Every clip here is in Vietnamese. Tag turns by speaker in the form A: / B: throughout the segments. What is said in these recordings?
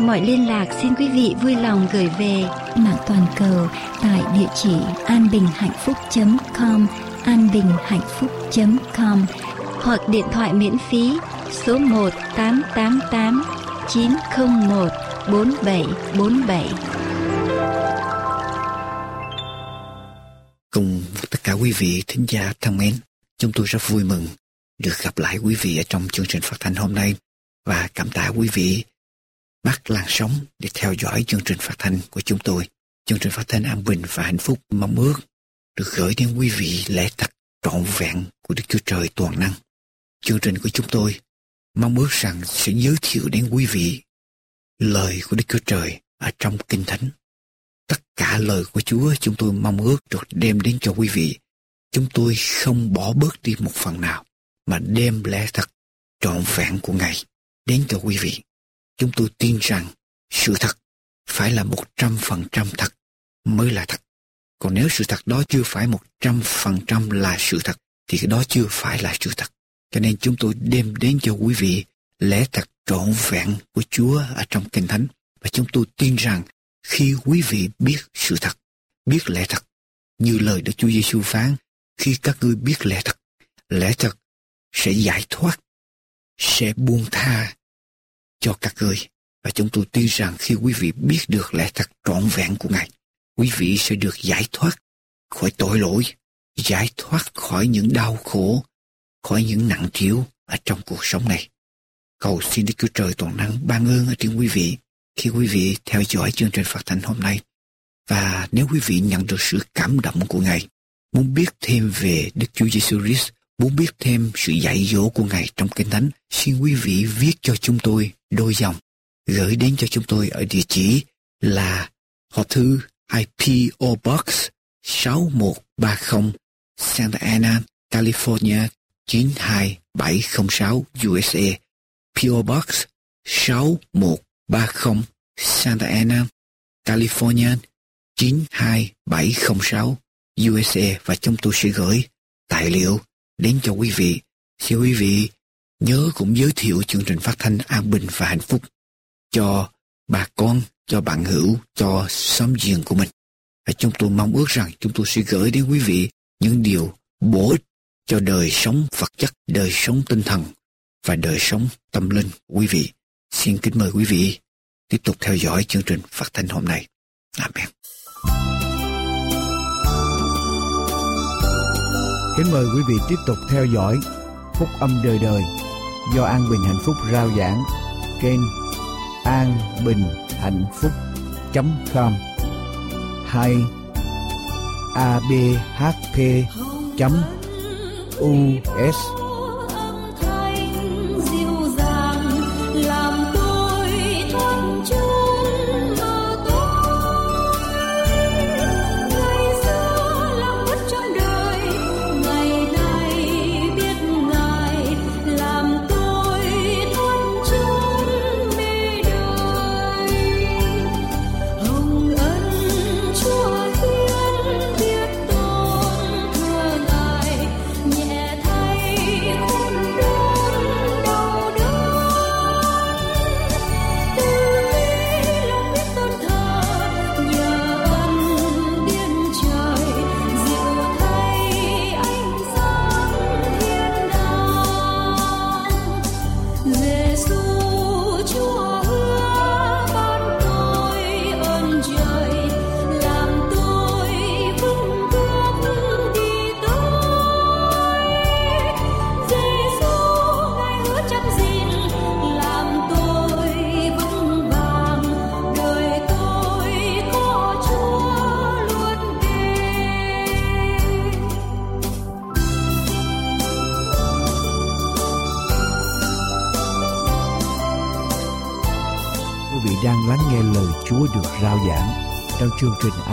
A: Mọi liên lạc xin quý vị vui lòng gửi về mạng toàn cầu tại địa chỉ anbinhhạnhphúc.com anbinhhạnhphúc.com hoặc điện thoại miễn phí số 1 888 901 4747.
B: Cùng tất cả quý vị thính giả thân mến, chúng tôi rất vui mừng được gặp lại quý vị ở trong chương trình phát thanh hôm nay và cảm tạ quý vị bắt làn sóng để theo dõi chương trình phát thanh của chúng tôi. Chương trình phát thanh an bình và hạnh phúc mong ước được gửi đến quý vị lẽ thật trọn vẹn của Đức Chúa Trời toàn năng. Chương trình của chúng tôi mong ước rằng sẽ giới thiệu đến quý vị lời của Đức Chúa Trời ở trong Kinh Thánh. Tất cả lời của Chúa chúng tôi mong ước được đem đến cho quý vị. Chúng tôi không bỏ bớt đi một phần nào, mà đem lẽ thật trọn vẹn của Ngài đến cho quý vị. Chúng tôi tin rằng sự thật phải là một trăm phần trăm thật mới là thật. Còn nếu sự thật đó chưa phải một trăm phần trăm là sự thật, thì cái đó chưa phải là sự thật. Cho nên chúng tôi đem đến cho quý vị lẽ thật trọn vẹn của Chúa ở trong Kinh Thánh. Và chúng tôi tin rằng khi quý vị biết sự thật, biết lẽ thật, như lời Đức Chúa Giêsu phán, khi các ngươi biết lẽ thật, lẽ thật sẽ giải thoát, sẽ buông tha cho các ngươi. Và chúng tôi tin rằng khi quý vị biết được lẽ thật trọn vẹn của Ngài, quý vị sẽ được giải thoát khỏi tội lỗi, giải thoát khỏi những đau khổ, khỏi những nặng thiếu ở trong cuộc sống này. Cầu xin Đức Chúa Trời toàn năng ban ơn ở trên quý vị khi quý vị theo dõi chương trình phát thanh hôm nay. Và nếu quý vị nhận được sự cảm động của Ngài, muốn biết thêm về Đức Chúa Giêsu Christ, muốn biết thêm sự dạy dỗ của Ngài trong Kinh Thánh, xin quý vị viết cho chúng tôi đôi dòng, gửi đến cho chúng tôi ở địa chỉ là hộp thư IPO Box 6130 Santa Ana, California 92706 USA PO Box 6130 Santa Ana, California 92706 USA và chúng tôi sẽ gửi tài liệu đến cho quý vị. Xin quý vị nhớ cũng giới thiệu chương trình phát thanh an bình và hạnh phúc cho bà con, cho bạn hữu, cho xóm giềng của mình. Và chúng tôi mong ước rằng chúng tôi sẽ gửi đến quý vị những điều bổ ích cho đời sống vật chất, đời sống tinh thần và đời sống tâm linh của quý vị. Xin kính mời quý vị tiếp tục theo dõi chương trình phát thanh hôm nay. Amen.
C: Kính mời quý vị tiếp tục theo dõi Phúc âm đời đời do An Bình Hạnh Phúc rao giảng kênh An Bình Hạnh Phúc com hay abhp us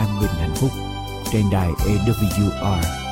C: An Bình Hạnh Phúc. Trên đài AWR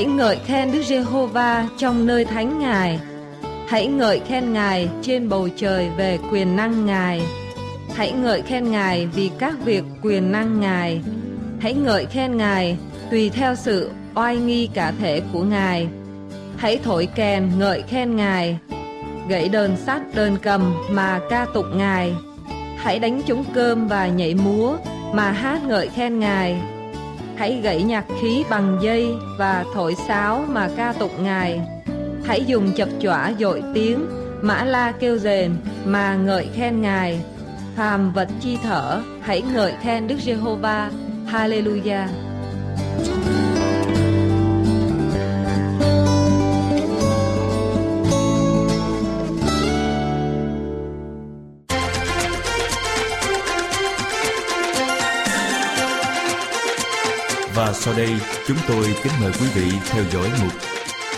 D: Hãy ngợi khen Đức Giê-hô-va trong nơi thánh Ngài Hãy ngợi khen Ngài trên bầu trời về quyền năng Ngài. Hãy ngợi khen Ngài vì các việc quyền năng Ngài. Hãy ngợi khen Ngài tùy theo sự oai nghi cả thể của Ngài. Hãy thổi kèn ngợi khen Ngài. Gãy đơn sắt đơn cầm mà ca tụng Ngài. Hãy đánh trống cơm và nhảy múa mà hát ngợi khen Ngài. Hãy gãy nhạc khí bằng dây và thổi sáo mà ca tụng Ngài. Hãy dùng chập chọa dội tiếng, mã la kêu rền mà ngợi khen ngài. Phàm vật chi thở, hãy ngợi khen đức giê-hô-va. Hallelujah.
E: Sau đây chúng tôi kính mời quý vị theo dõi mục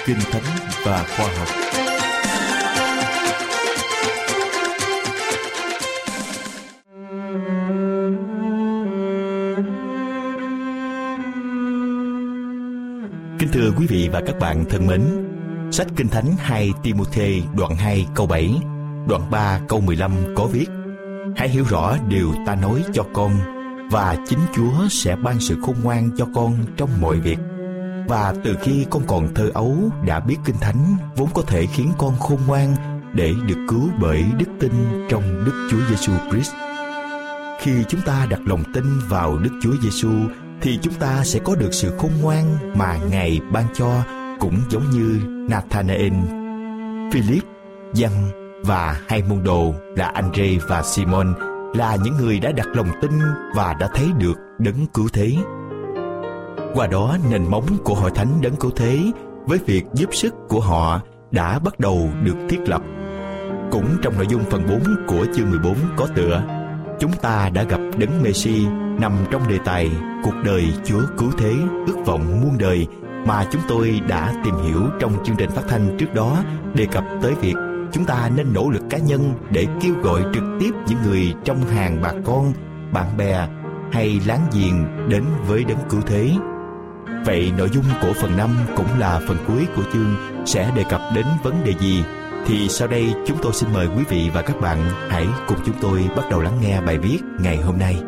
E: Kinh Thánh và Khoa học. Kính thưa quý vị và các bạn thân mến, sách Kinh Thánh 2 Timothy đoạn 2 câu 7, đoạn 3 câu 15 có viết: Hãy hiểu rõ điều ta nói cho con và chính Chúa sẽ ban sự khôn ngoan cho con trong mọi việc và từ khi con còn thơ ấu đã biết kinh thánh vốn có thể khiến con khôn ngoan để được cứu bởi đức tin trong Đức Chúa Giêsu Christ. Khi chúng ta đặt lòng tin vào Đức Chúa Giêsu thì chúng ta sẽ có được sự khôn ngoan mà Ngài ban cho cũng giống như Nathanael, Philip, Giăng và hai môn đồ là Andre và Simon là những người đã đặt lòng tin và đã thấy được đấng cứu thế. Qua đó, nền móng của hội thánh đấng cứu thế với việc giúp sức của họ đã bắt đầu được thiết lập. Cũng trong nội dung phần 4 của chương 14 có tựa, Chúng ta đã gặp đấng Messi nằm trong đề tài Cuộc đời Chúa cứu thế ước vọng muôn đời mà chúng tôi đã tìm hiểu trong chương trình phát thanh trước đó, đề cập tới việc chúng ta nên nỗ lực cá nhân để kêu gọi trực tiếp những người trong hàng bà con, bạn bè hay láng giềng đến với đấng cứu thế Vậy nội dung của phần 5 cũng là phần cuối của chương sẽ đề cập đến vấn đề gì? Thì sau đây chúng tôi xin mời quý vị và các bạn hãy cùng chúng tôi bắt đầu lắng nghe bài viết ngày hôm nay.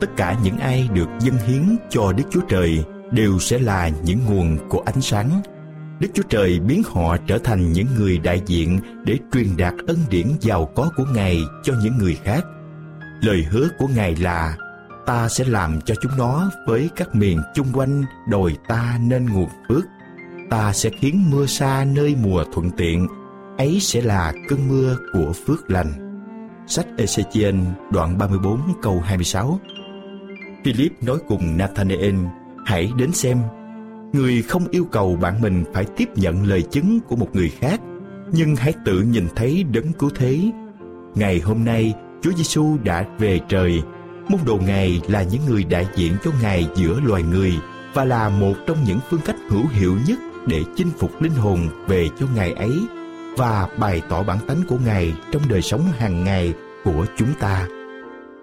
E: Tất cả những ai được dâng hiến cho Đức Chúa Trời đều sẽ là những nguồn của ánh sáng. Đức Chúa Trời biến họ trở thành những người đại diện để truyền đạt ân điển giàu có của Ngài cho những người khác. Lời hứa của Ngài là ta sẽ làm cho chúng nó với các miền chung quanh đồi ta nên nguồn phước. Ta sẽ khiến mưa xa nơi mùa thuận tiện, ấy sẽ là cơn mưa của phước lành. Sách Ezechiel đoạn 34 câu 26 Philip nói cùng Nathanael, hãy đến xem. Người không yêu cầu bạn mình phải tiếp nhận lời chứng của một người khác, nhưng hãy tự nhìn thấy đấng cứu thế. Ngày hôm nay, Chúa Giêsu đã về trời Môn đồ Ngài là những người đại diện cho Ngài giữa loài người và là một trong những phương cách hữu hiệu nhất để chinh phục linh hồn về cho Ngài ấy và bày tỏ bản tánh của Ngài trong đời sống hàng ngày của chúng ta.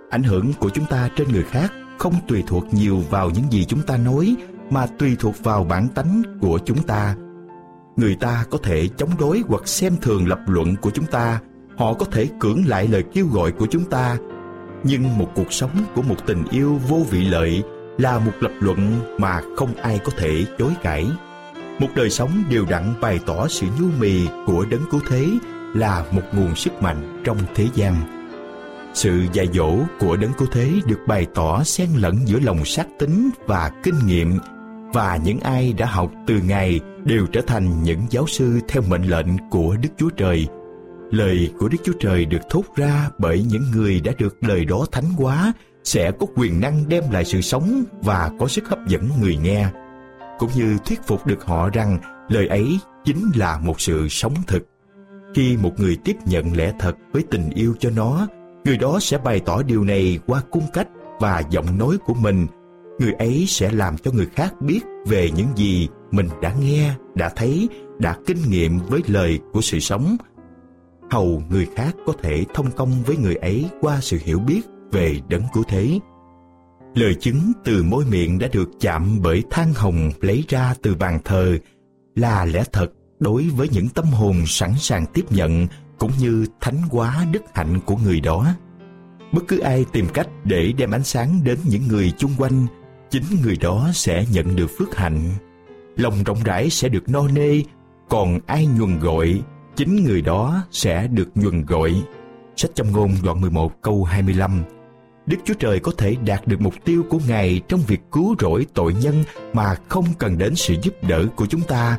E: Ảnh hưởng của chúng ta trên người khác không tùy thuộc nhiều vào những gì chúng ta nói mà tùy thuộc vào bản tánh của chúng ta. Người ta có thể chống đối hoặc xem thường lập luận của chúng ta, họ có thể cưỡng lại lời kêu gọi của chúng ta, nhưng một cuộc sống của một tình yêu vô vị lợi là một lập luận mà không ai có thể chối cãi. Một đời sống đều đặn bày tỏ sự nhu mì của đấng cứu thế là một nguồn sức mạnh trong thế gian. Sự dạy dỗ của đấng cứu thế được bày tỏ xen lẫn giữa lòng sát tính và kinh nghiệm và những ai đã học từ Ngài đều trở thành những giáo sư theo mệnh lệnh của Đức Chúa Trời. Lời của Đức Chúa Trời được thốt ra bởi những người đã được lời đó thánh hóa sẽ có quyền năng đem lại sự sống và có sức hấp dẫn người nghe, cũng như thuyết phục được họ rằng lời ấy chính là một sự sống thực. Khi một người tiếp nhận lẽ thật với tình yêu cho nó, người đó sẽ bày tỏ điều này qua cung cách và giọng nói của mình. Người ấy sẽ làm cho người khác biết về những gì mình đã nghe, đã thấy, đã kinh nghiệm với lời của sự sống. Hầu người khác có thể thông công với người ấy qua sự hiểu biết về đấng cứu thế. Lời chứng từ môi miệng đã được chạm bởi than hồng lấy ra từ bàn thờ là lẽ thật đối với những tâm hồn sẵn sàng tiếp nhận cũng như thánh hóa đức hạnh của người đó. Bất cứ ai tìm cách để đem ánh sáng đến những người chung quanh, chính người đó sẽ nhận được phước hạnh. Lòng rộng rãi sẽ được no nê, còn ai nhuần gọi, chính người đó sẽ được nhuần gọi. Sách châm ngôn đoạn 11 câu 25 Đức Chúa Trời có thể đạt được mục tiêu của Ngài trong việc cứu rỗi tội nhân mà không cần đến sự giúp đỡ của chúng ta.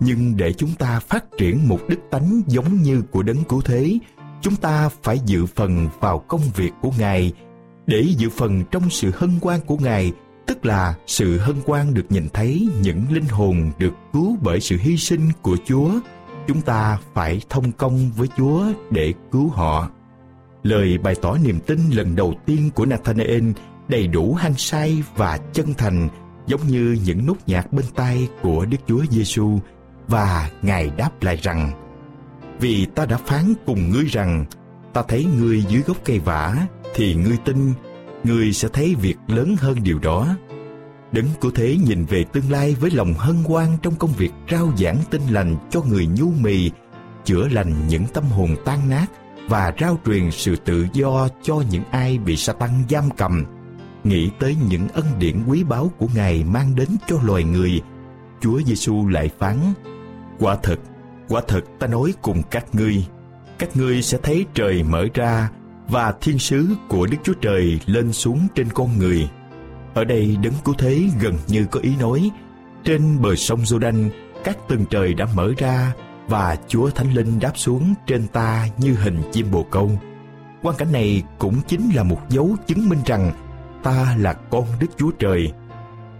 E: Nhưng để chúng ta phát triển một đức tánh giống như của đấng cứu thế, chúng ta phải dự phần vào công việc của Ngài. Để dự phần trong sự hân hoan của Ngài, tức là sự hân hoan được nhìn thấy những linh hồn được cứu bởi sự hy sinh của Chúa, chúng ta phải thông công với Chúa để cứu họ. Lời bày tỏ niềm tin lần đầu tiên của Nathanael đầy đủ hăng say và chân thành giống như những nốt nhạc bên tai của Đức Chúa Giêsu và Ngài đáp lại rằng Vì ta đã phán cùng ngươi rằng ta thấy ngươi dưới gốc cây vả thì ngươi tin người sẽ thấy việc lớn hơn điều đó. Đấng của thế nhìn về tương lai với lòng hân hoan trong công việc rao giảng tin lành cho người nhu mì, chữa lành những tâm hồn tan nát và rao truyền sự tự do cho những ai bị Satan giam cầm. Nghĩ tới những ân điển quý báu của Ngài mang đến cho loài người, Chúa Giêsu lại phán: Quả thật, quả thật ta nói cùng các ngươi, các ngươi sẽ thấy trời mở ra và thiên sứ của Đức Chúa Trời lên xuống trên con người. Ở đây đấng cứu thế gần như có ý nói, trên bờ sông Giô-đanh, các tầng trời đã mở ra và Chúa Thánh Linh đáp xuống trên ta như hình chim bồ câu. Quan cảnh này cũng chính là một dấu chứng minh rằng ta là con Đức Chúa Trời.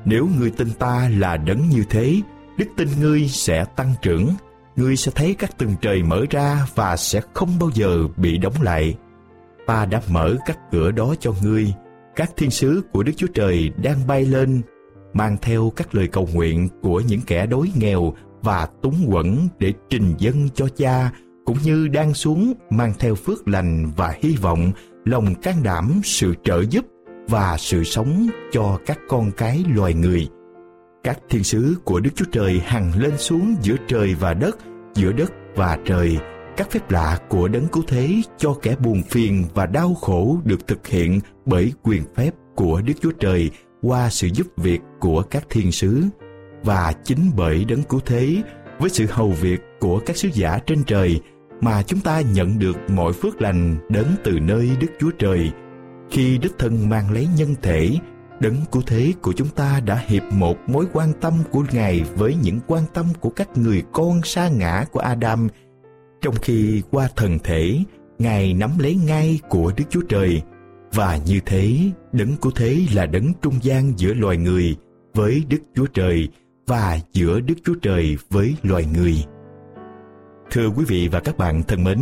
E: Nếu người tin ta là đấng như thế, đức tin ngươi sẽ tăng trưởng. Ngươi sẽ thấy các tầng trời mở ra và sẽ không bao giờ bị đóng lại. Ta đã mở các cửa đó cho ngươi. Các thiên sứ của Đức Chúa Trời đang bay lên, mang theo các lời cầu nguyện của những kẻ đói nghèo và túng quẫn để trình dân cho cha cũng như đang xuống mang theo phước lành và hy vọng lòng can đảm sự trợ giúp và sự sống cho các con cái loài người các thiên sứ của đức chúa trời hằng lên xuống giữa trời và đất giữa đất và trời các phép lạ của đấng cứu thế cho kẻ buồn phiền và đau khổ được thực hiện bởi quyền phép của đức chúa trời qua sự giúp việc của các thiên sứ và chính bởi đấng cứu thế với sự hầu việc của các sứ giả trên trời mà chúng ta nhận được mọi phước lành đến từ nơi Đức Chúa Trời. Khi Đức Thân mang lấy nhân thể, đấng cứu thế của chúng ta đã hiệp một mối quan tâm của Ngài với những quan tâm của các người con sa ngã của Adam, trong khi qua thần thể, Ngài nắm lấy ngay của Đức Chúa Trời. Và như thế, đấng cứu thế là đấng trung gian giữa loài người với Đức Chúa Trời, và giữa Đức Chúa Trời với loài người. Thưa quý vị và các bạn thân mến,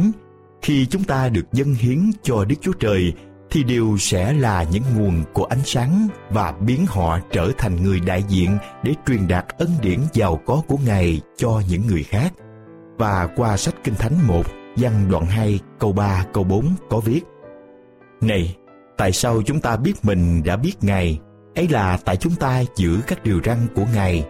E: khi chúng ta được dâng hiến cho Đức Chúa Trời thì đều sẽ là những nguồn của ánh sáng và biến họ trở thành người đại diện để truyền đạt ân điển giàu có của Ngài cho những người khác. Và qua sách Kinh Thánh 1, văn đoạn 2, câu 3, câu 4 có viết Này, tại sao chúng ta biết mình đã biết Ngài? Ấy là tại chúng ta giữ các điều răn của Ngài.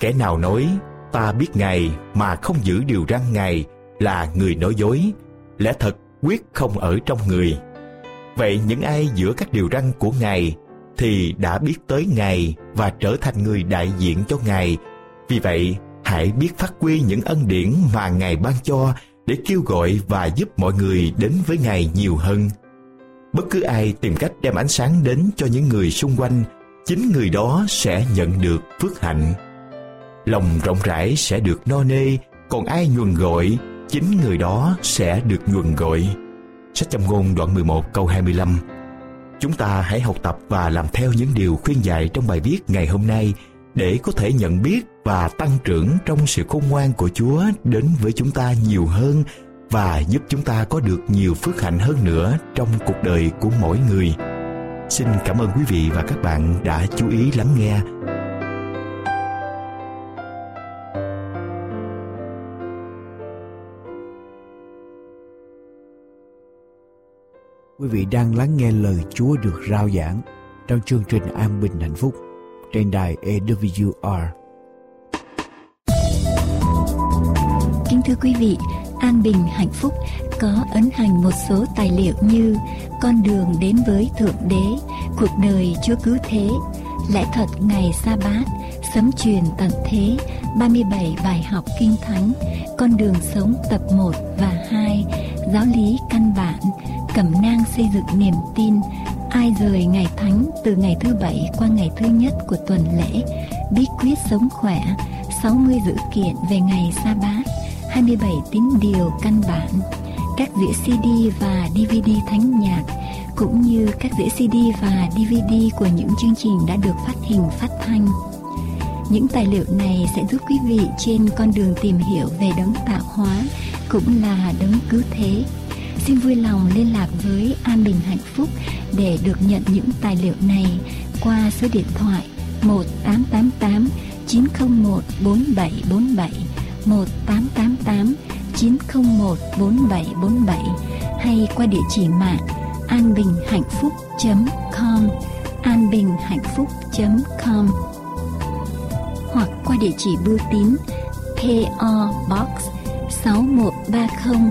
E: Kẻ nào nói ta biết Ngài mà không giữ điều răn Ngài là người nói dối, lẽ thật quyết không ở trong người. Vậy những ai giữa các điều răn của Ngài thì đã biết tới Ngài và trở thành người đại diện cho Ngài. Vì vậy, hãy biết phát huy những ân điển mà Ngài ban cho để kêu gọi và giúp mọi người đến với Ngài nhiều hơn. Bất cứ ai tìm cách đem ánh sáng đến cho những người xung quanh, chính người đó sẽ nhận được phước hạnh. Lòng rộng rãi sẽ được no nê, còn ai nhuần gọi, chính người đó sẽ được nhuần gọi. Sách châm ngôn đoạn 11 câu 25 Chúng ta hãy học tập và làm theo những điều khuyên dạy trong bài viết ngày hôm nay để có thể nhận biết và tăng trưởng trong sự khôn ngoan của Chúa đến với chúng ta nhiều hơn và giúp chúng ta có được nhiều phước hạnh hơn nữa trong cuộc đời của mỗi người. Xin cảm ơn quý vị và các bạn đã chú ý lắng nghe.
C: Quý vị đang lắng nghe lời Chúa được rao giảng trong chương trình An Bình Hạnh Phúc trên đài AWR.
A: Kính thưa quý vị, An Bình Hạnh Phúc có ấn hành một số tài liệu như Con đường đến với Thượng Đế, Cuộc đời Chúa Cứu Thế, Lẽ thật ngày sa bát, Sấm truyền tận thế, 37 bài học kinh thánh, Con đường sống tập 1 và 2, Giáo lý căn bản, cẩm nang xây dựng niềm tin ai rời ngày thánh từ ngày thứ bảy qua ngày thứ nhất của tuần lễ, bí quyết sống khỏe 60 dữ kiện về ngày sa bát 27 tín điều căn bản, các đĩa CD và DVD thánh nhạc, cũng như các đĩa CD và DVD của những chương trình đã được phát hình, phát thanh. Những tài liệu này sẽ giúp quý vị trên con đường tìm hiểu về đấng tạo hóa, cũng là đấng cứu thế Xin vui lòng liên lạc với An Bình Hạnh Phúc để được nhận những tài liệu này qua số điện thoại 1888 901 4747 1888 901 4747 hay qua địa chỉ mạng anbinhhạnhphúc.com anbinhhạnhphúc.com hoặc qua địa chỉ bưu tín PO Box 6130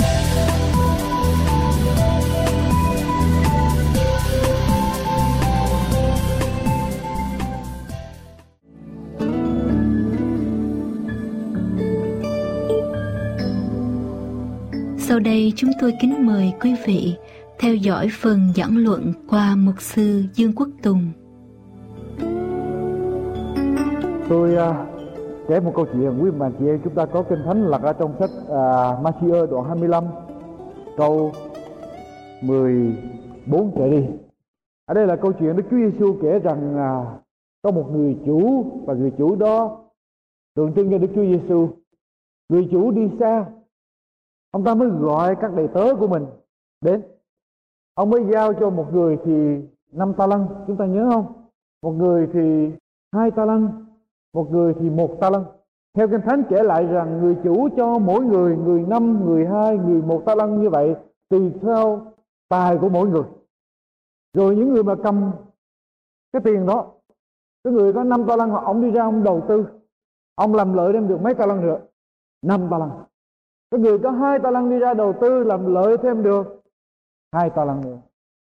A: Đây chúng tôi kính mời quý vị theo dõi phần giảng luận qua mục sư Dương Quốc Tùng.
F: Tôi uh, kể một câu chuyện quý bà chị em chúng ta có kinh thánh lật ở trong sách à, uh, Matthew đoạn 25 câu 14 trở đi. Ở đây là câu chuyện Đức Chúa Giêsu kể rằng uh, có một người chủ và người chủ đó tượng trưng cho Đức Chúa Giêsu. Người chủ đi xa ông ta mới gọi các đầy tớ của mình đến. Ông mới giao cho một người thì năm ta lăng, chúng ta nhớ không? Một người thì hai ta lăng, một người thì một ta lăng. Theo kinh thánh kể lại rằng người chủ cho mỗi người người năm, người hai, người một ta lăng như vậy tùy theo tài của mỗi người. Rồi những người mà cầm cái tiền đó, cái người có năm ta lăng họ, ông đi ra ông đầu tư. Ông làm lợi đem được mấy ta lăng nữa? Năm ta lăng có người có hai ta lăng đi ra đầu tư làm lợi thêm được. Hai ta lăng nữa.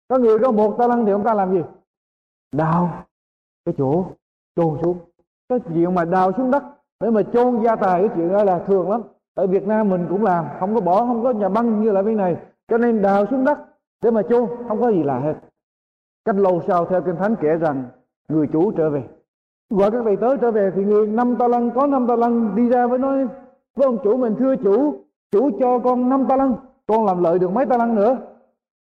F: Có người có một ta lăng thì ông ta làm gì? Đào cái chỗ, chôn xuống. Cái chuyện mà đào xuống đất để mà chôn gia tài cái chuyện đó là thường lắm. Ở Việt Nam mình cũng làm, không có bỏ, không có nhà băng như là bên này. Cho nên đào xuống đất để mà chôn, không có gì lạ hết. Cách lâu sau theo kinh thánh kể rằng, người chủ trở về. Gọi các thầy tớ trở về thì người năm ta lăng, có năm ta lăng đi ra với nói với ông chủ mình thưa chủ chủ cho con năm ta lăng, con làm lợi được mấy ta lăng nữa?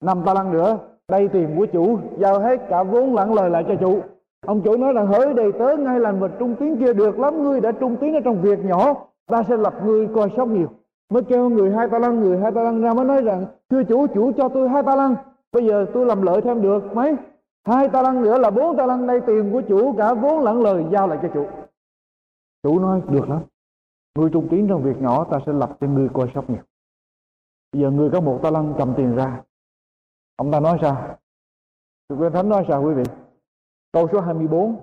F: Năm ta lăng nữa, đây tiền của chủ, giao hết cả vốn lẫn lời lại cho chủ. Ông chủ nói rằng hỡi đầy tớ, ngay lành vật trung tiến kia được lắm, ngươi đã trung tiến ở trong việc nhỏ, ta sẽ lập ngươi coi sóc nhiều. Mới kêu người hai ta lăng, người hai ta lăng ra mới nói rằng, thưa chủ chủ cho tôi hai ta lăng, bây giờ tôi làm lợi thêm được mấy? Hai ta lăng nữa là bốn ta lăng, đây tiền của chủ, cả vốn lẫn lời giao lại cho chủ. Chủ nói, được lắm người trung tín trong việc nhỏ ta sẽ lập cho người coi sóc nhiều. Bây giờ người có một ta lăng cầm tiền ra. Ông ta nói sao? Thưa Kinh Thánh nói sao quý vị? Câu số 24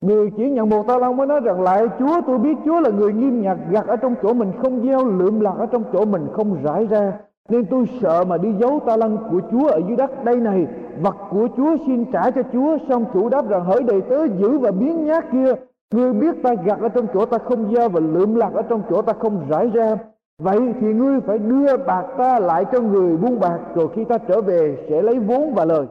F: Người chỉ nhận một ta lăng mới nói rằng lại Chúa, tôi biết Chúa là người nghiêm nhặt, gặt ở trong chỗ mình, không gieo, lượm lạc ở trong chỗ mình, không rải ra. Nên tôi sợ mà đi giấu ta lăng của Chúa ở dưới đất. Đây này, vật của Chúa xin trả cho Chúa xong chủ đáp rằng, hỡi đầy tớ, giữ và biến nhát kia ngươi biết ta gặt ở trong chỗ ta không gieo và lượm lạc ở trong chỗ ta không rải ra. Vậy thì ngươi phải đưa bạc ta lại cho người buôn bạc, rồi khi ta trở về sẽ lấy vốn và lời.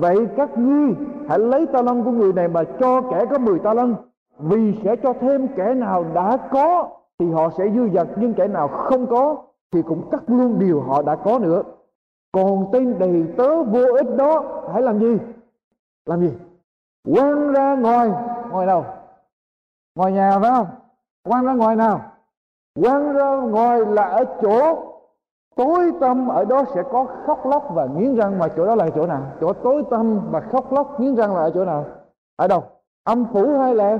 F: Vậy các ngươi hãy lấy ta lăng của người này mà cho kẻ có 10 ta lăng vì sẽ cho thêm kẻ nào đã có, thì họ sẽ dư dật, nhưng kẻ nào không có, thì cũng cắt luôn điều họ đã có nữa. Còn tên đầy tớ vô ích đó, hãy làm gì? Làm gì? Quăng ra ngoài. Ngoài đâu? Ngoài nhà phải không? Quan ra ngoài nào. Quan ra ngoài là ở chỗ tối tâm ở đó sẽ có khóc lóc và nghiến răng, mà chỗ đó là chỗ nào? Chỗ tối tâm và khóc lóc, nghiến răng là ở chỗ nào? Ở đâu? Âm phủ hay là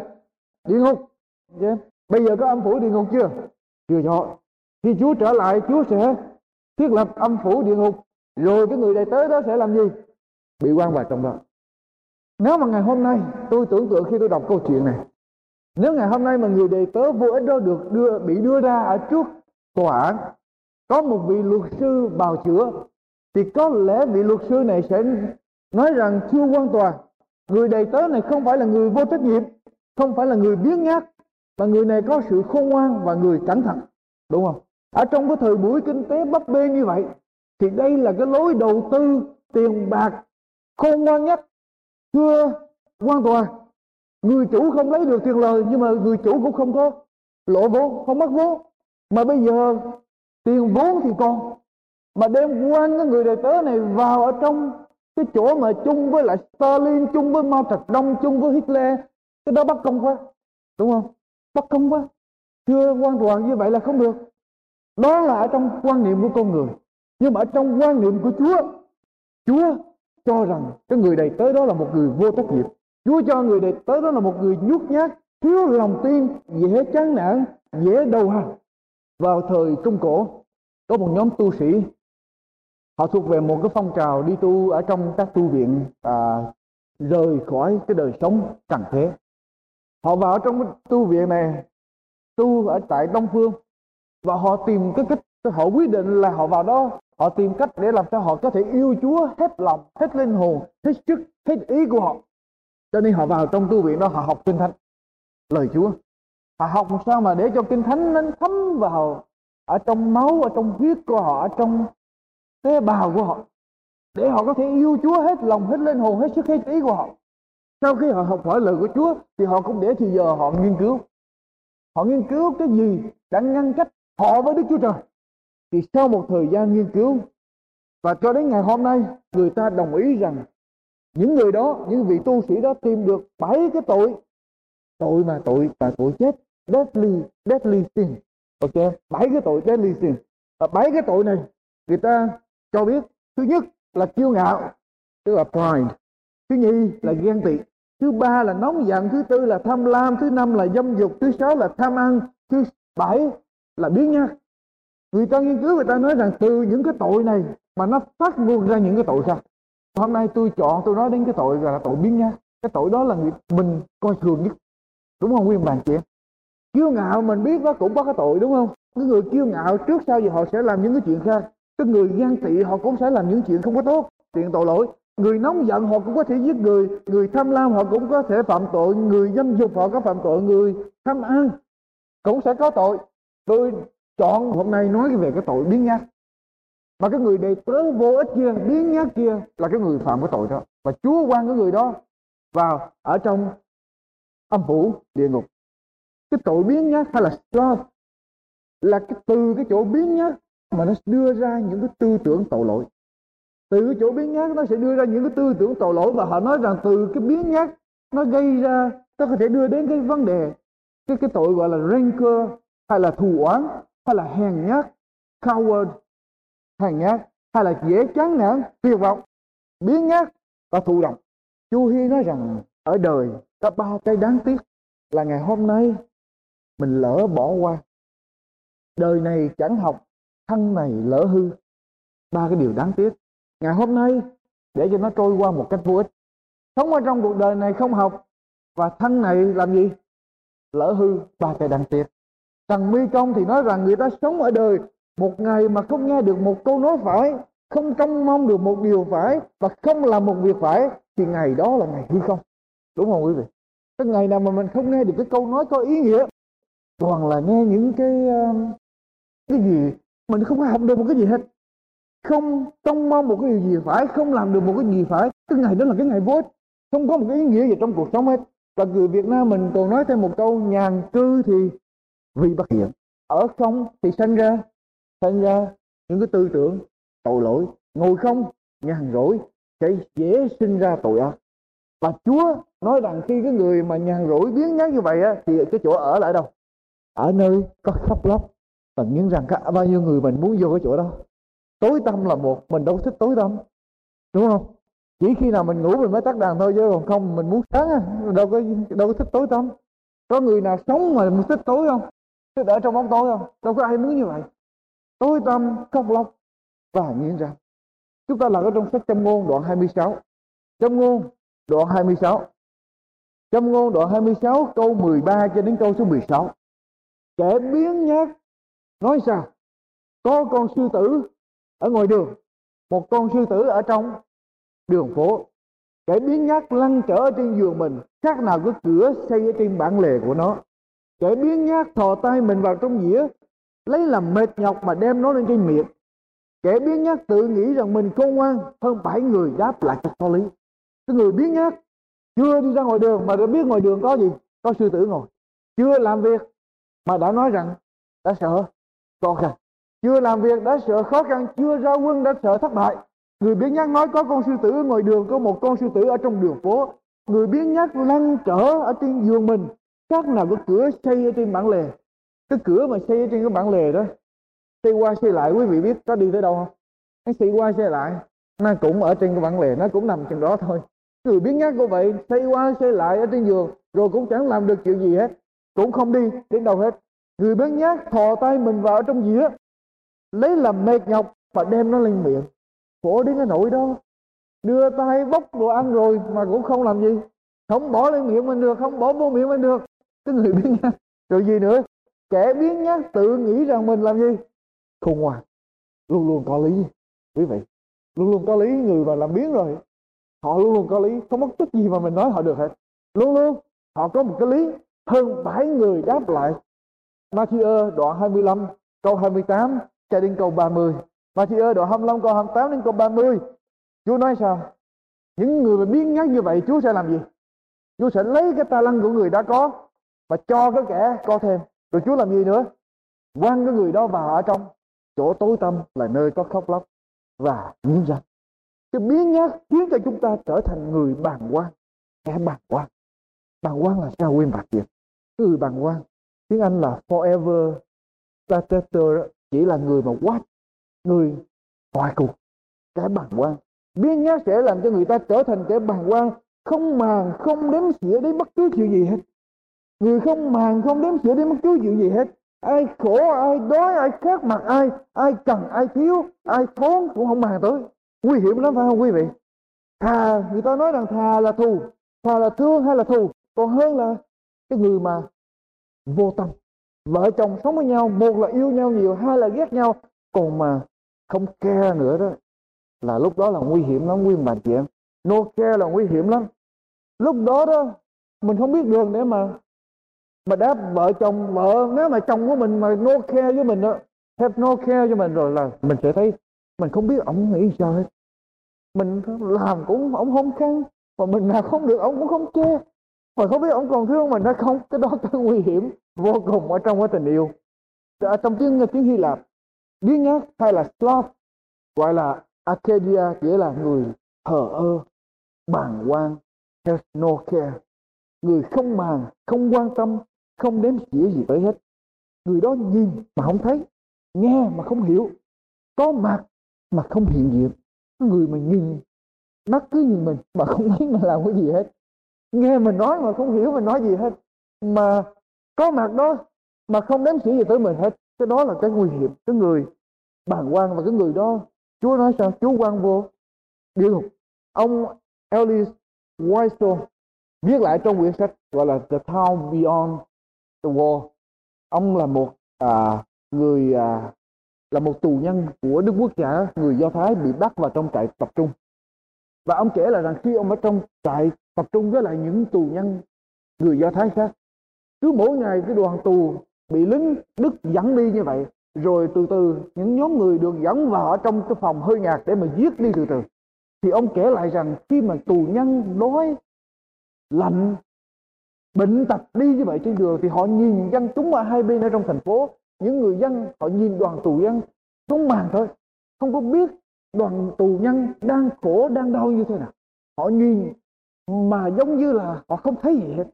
F: địa ngục? Yeah. bây giờ có âm phủ địa ngục chưa? Chưa cho khi Chúa trở lại, Chúa sẽ thiết lập âm phủ địa ngục. Rồi cái người đầy tới đó sẽ làm gì? Bị quan vào trong đó. Nếu mà ngày hôm nay, tôi tưởng tượng khi tôi đọc câu chuyện này nếu ngày hôm nay mà người đầy tớ vô ích đó được đưa, bị đưa ra ở trước tòa án, có một vị luật sư bào chữa, thì có lẽ vị luật sư này sẽ nói rằng chưa quan tòa, người đầy tớ này không phải là người vô trách nhiệm, không phải là người biến nhát mà người này có sự khôn ngoan và người cẩn thận. Đúng không? Ở trong cái thời buổi kinh tế bấp bênh như vậy, thì đây là cái lối đầu tư tiền bạc khôn ngoan nhất. Chưa quan tòa người chủ không lấy được tiền lời, nhưng mà người chủ cũng không có lộ vốn, không mất vốn. Mà bây giờ tiền vốn thì còn. Mà đem quan cái người đệ tớ này vào ở trong cái chỗ mà chung với lại Stalin, chung với Mao Trạch Đông, chung với Hitler, cái đó bất công quá. Đúng không? Bất công quá. Chưa hoàn toàn như vậy là không được. Đó là ở trong quan niệm của con người. Nhưng mà ở trong quan niệm của Chúa Chúa cho rằng cái người đầy tớ đó là một người vô trách nhiệm. Chúa cho người đệ tớ đó là một người nhút nhát thiếu lòng tin dễ chán nản dễ đầu hàng. Vào thời trung cổ có một nhóm tu sĩ họ thuộc về một cái phong trào đi tu ở trong các tu viện à, rời khỏi cái đời sống trần thế. Họ vào trong cái tu viện này tu ở tại đông phương và họ tìm cái cách họ quyết định là họ vào đó họ tìm cách để làm sao họ có thể yêu Chúa hết lòng hết linh hồn hết sức hết ý của họ cho nên họ vào trong tu viện đó, họ học kinh thánh. Lời Chúa. Họ học sao mà để cho kinh thánh nó thấm vào ở trong máu, ở trong huyết của họ, ở trong tế bào của họ. Để họ có thể yêu Chúa hết lòng, hết linh hồn, hết sức hết trí của họ. Sau khi họ học hỏi lời của Chúa, thì họ cũng để thì giờ họ nghiên cứu. Họ nghiên cứu cái gì đã ngăn cách họ với Đức Chúa Trời. Thì sau một thời gian nghiên cứu, và cho đến ngày hôm nay, người ta đồng ý rằng những người đó, những vị tu sĩ đó tìm được bảy cái tội. Tội mà tội và tội chết. Deadly deadly sin. Ok, bảy cái tội, deadly sin. Và bảy cái tội này, người ta cho biết, thứ nhất là kiêu ngạo, tức là pride. Thứ nhì là ghen tị. Thứ ba là nóng giận. Thứ tư là tham lam. Thứ năm là dâm dục. Thứ sáu là tham ăn. Thứ bảy là biến nhát. Người ta nghiên cứu, người ta nói rằng từ những cái tội này mà nó phát nguồn ra những cái tội khác hôm nay tôi chọn, tôi nói đến cái tội là tội biến nhát cái tội đó là người, mình coi thường nhất đúng không, nguyên bàn chị? Kiêu ngạo, mình biết nó cũng có cái tội, đúng không? Cái người kiêu ngạo, trước sau gì họ sẽ làm những cái chuyện khác. Cái người ghen tị, họ cũng sẽ làm những chuyện không có tốt. Chuyện tội lỗi. Người nóng giận, họ cũng có thể giết người. Người tham lam, họ cũng có thể phạm tội. Người dâm dục, họ có phạm tội. Người tham ăn, cũng sẽ có tội. Tôi chọn hôm nay nói về cái tội biến nhát mà cái người đệ tớ vô ích kia, biến nhát kia là cái người phạm cái tội đó. Và chúa quan cái người đó vào ở trong âm phủ địa ngục. Cái tội biến nhát hay là sloth là cái từ cái chỗ biến nhát mà nó đưa ra những cái tư tưởng tội lỗi. Từ cái chỗ biến nhát nó sẽ đưa ra những cái tư tưởng tội lỗi và họ nói rằng từ cái biến nhát nó gây ra, nó có thể đưa đến cái vấn đề, cái cái tội gọi là rancor hay là thù oán hay là hèn nhát, coward hèn nhát hay là dễ chán nản, tuyệt vọng, biến nhát và thụ động. Chu Hi nói rằng, ở đời có ba cái đáng tiếc, là ngày hôm nay mình lỡ bỏ qua. Đời này chẳng học, thân này lỡ hư. Ba cái điều đáng tiếc, ngày hôm nay để cho nó trôi qua một cách vô ích. Sống ở trong cuộc đời này không học và thân này làm gì? Lỡ hư ba cái đáng tiếc. Trần mi công thì nói rằng người ta sống ở đời một ngày mà không nghe được một câu nói phải, không trông mong được một điều phải và không làm một việc phải, thì ngày đó là ngày hư không. Đúng không quý vị? Cái ngày nào mà mình không nghe được cái câu nói có ý nghĩa, toàn là nghe những cái um, cái gì mình không học được một cái gì hết. Không trông mong một cái điều gì phải, không làm được một cái gì phải, cái ngày đó là cái ngày vô ích, không có một cái ý nghĩa gì trong cuộc sống hết. Và người Việt Nam mình còn nói thêm một câu, nhàn cư thì vì bất hiện ở không thì sanh ra thành ra những cái tư tưởng tội lỗi ngồi không nhàn rỗi sẽ dễ sinh ra tội ác. Và Chúa nói rằng khi cái người mà nhàn rỗi biến nhát như vậy á, thì cái chỗ ở lại đâu? Ở nơi có khóc lóc. Và nghiến rằng cả bao nhiêu người mình muốn vô cái chỗ đó? Tối tâm là một mình đâu thích tối tâm. Đúng không? Chỉ khi nào mình ngủ mình mới tắt đàn thôi chứ còn không mình muốn sáng á đâu có đâu có thích tối tâm. Có người nào sống mà mình thích tối không? Thích ở trong bóng tối không? Đâu có ai muốn như vậy tối tâm khóc lóc và nghiến răng chúng ta là ở trong sách châm ngôn đoạn 26 châm ngôn đoạn 26 châm ngôn đoạn 26 câu 13 cho đến câu số 16 kẻ biến nhát nói sao? Có con sư tử ở ngoài đường, một con sư tử ở trong đường phố. Kẻ biến nhát lăn trở trên giường mình, khác nào cái cửa xây ở trên bản lề của nó. Kẻ biến nhát thò tay mình vào trong dĩa lấy làm mệt nhọc mà đem nó lên trên miệng. Kẻ biến nhát tự nghĩ rằng mình khôn ngoan hơn bảy người đáp lại cho có lý. Cái người biến nhát chưa đi ra ngoài đường mà đã biết ngoài đường có gì, có sư tử ngồi. Chưa làm việc mà đã nói rằng đã sợ khó khăn chưa làm việc đã sợ khó khăn, chưa ra quân đã sợ thất bại. Người biến nhát nói có con sư tử ở ngoài đường, có một con sư tử ở trong đường phố. Người biến nhát lăn trở ở trên giường mình các nào có cửa xây ở trên bản lề cái cửa mà xây trên cái bản lề đó xây qua xây lại, quý vị biết có đi tới đâu không? Nó xây qua xây lại, nó cũng ở trên cái bản lề, nó cũng nằm trên đó thôi. Người biến nhắc của vậy xây qua xây lại ở trên giường, rồi cũng chẳng làm được chuyện gì hết, cũng không đi đến đâu hết. Người biến nhát thò tay mình vào trong dĩa lấy làm mệt nhọc và đem nó lên miệng. Khổ đến cái nỗi đó, đưa tay bốc đồ ăn rồi mà cũng không làm gì. Không bỏ lên miệng mình được, không bỏ vô miệng mình được. Cái người biến nhát rồi gì nữa? Kẻ biến nhát tự nghĩ rằng mình làm gì? Khôn ngoan. Luôn luôn có lý. Quý vị, luôn luôn có lý, người mà làm biến rồi, họ luôn luôn có lý. Không mất tức gì mà mình nói họ được hết. Luôn luôn, họ có một cái lý, hơn bảy người đáp lại. Matthew đoạn 25 câu 28 cho đến câu 30 Matthew đoạn 25 câu 28 đến câu 30 Chúa nói sao? Những người mà biến nhát như vậy, Chúa sẽ làm gì? Chúa sẽ lấy cái ta lăng của người đã có và cho cái kẻ có thêm rồi Chúa làm gì nữa? Quăng cái người đó vào ở trong chỗ tối tâm là nơi có khóc lóc và nghiến răng cái biến nhát khiến cho chúng ta trở thành người bàng quan, kẻ bàng quan. Bàng quan là sao quên bạc việc? Người bàng quan, tiếng anh là forever starter chỉ là người mà quá người ngoài cuộc, kẻ bàng quan. Biến nhát sẽ làm cho người ta trở thành kẻ bàng quan, không màng, không đếm xỉa đến bất cứ chuyện gì hết người không màng, không đếm xỉa đến bất cứ chuyện gì hết. Ai khổ, ai đói, ai khát mặt ai ai cần, ai thiếu, ai thốn cũng không màng tới. Nguy hiểm lắm, phải không quý vị? Thà, người ta nói rằng thà là thù, thà là thương hay là thù, còn hơn là cái người mà vô tâm. Vợ chồng sống với nhau, một là yêu nhau nhiều, hai là ghét nhau, còn mà không care nữa đó, là lúc đó là nguy hiểm lắm nguyên chị em. No care là nguy hiểm lắm. Lúc đó đó, mình không biết đường để mà mà đáp vợ chồng vợ nếu mà chồng của mình mà no care với mình đó have no care cho mình rồi là mình sẽ thấy mình không biết ông nghĩ sao hết. Mình làm cũng ông không khen, mà mình làm không được ông cũng không che, mà không biết ông còn thương mình hay không cái đó cái nguy hiểm vô cùng ở trong cái tình yêu. Ở trong tiếng tiếng Hy Lạp biến nhát hay là sloth gọi là Arcadia nghĩa là người thờ ơ bàng quan has no care. Người không màng không quan tâm không đếm xỉa gì tới hết. Người đó nhìn mà không thấy, nghe mà không hiểu, có mặt mà không hiện diện. Người mà nhìn, mắt cứ nhìn mình mà không thấy mà làm cái gì hết. Nghe mình nói mà không hiểu mình nói gì hết. Mà có mặt đó mà không đếm xỉa gì tới mình hết. Cái đó là cái nguy hiểm cái người bàng quan và cái người đó. Chúa nói sao? Chúa quan vô. Địa ngục ông Ellis Wiesel viết lại trong quyển sách gọi là The Town Beyond the Wall ông là một à, người à, là một tù nhân của Đức Quốc xã người Do Thái bị bắt vào trong trại tập trung. Và ông kể là rằng khi ông ở trong trại tập trung với lại những tù nhân người Do Thái khác cứ mỗi ngày cái đoàn tù bị lính Đức dẫn đi như vậy rồi từ từ những nhóm người được dẫn vào ở trong cái phòng hơi ngạt để mà giết đi từ từ. Thì ông kể lại rằng khi mà tù nhân đói lạnh bệnh tật đi như vậy trên đường thì họ nhìn dân chúng ở hai bên ở trong thành phố. Những người dân họ nhìn đoàn tù nhân không màn thôi. Không có biết đoàn tù nhân đang khổ, đang đau như thế nào. Họ nhìn mà giống như là họ không thấy gì hết.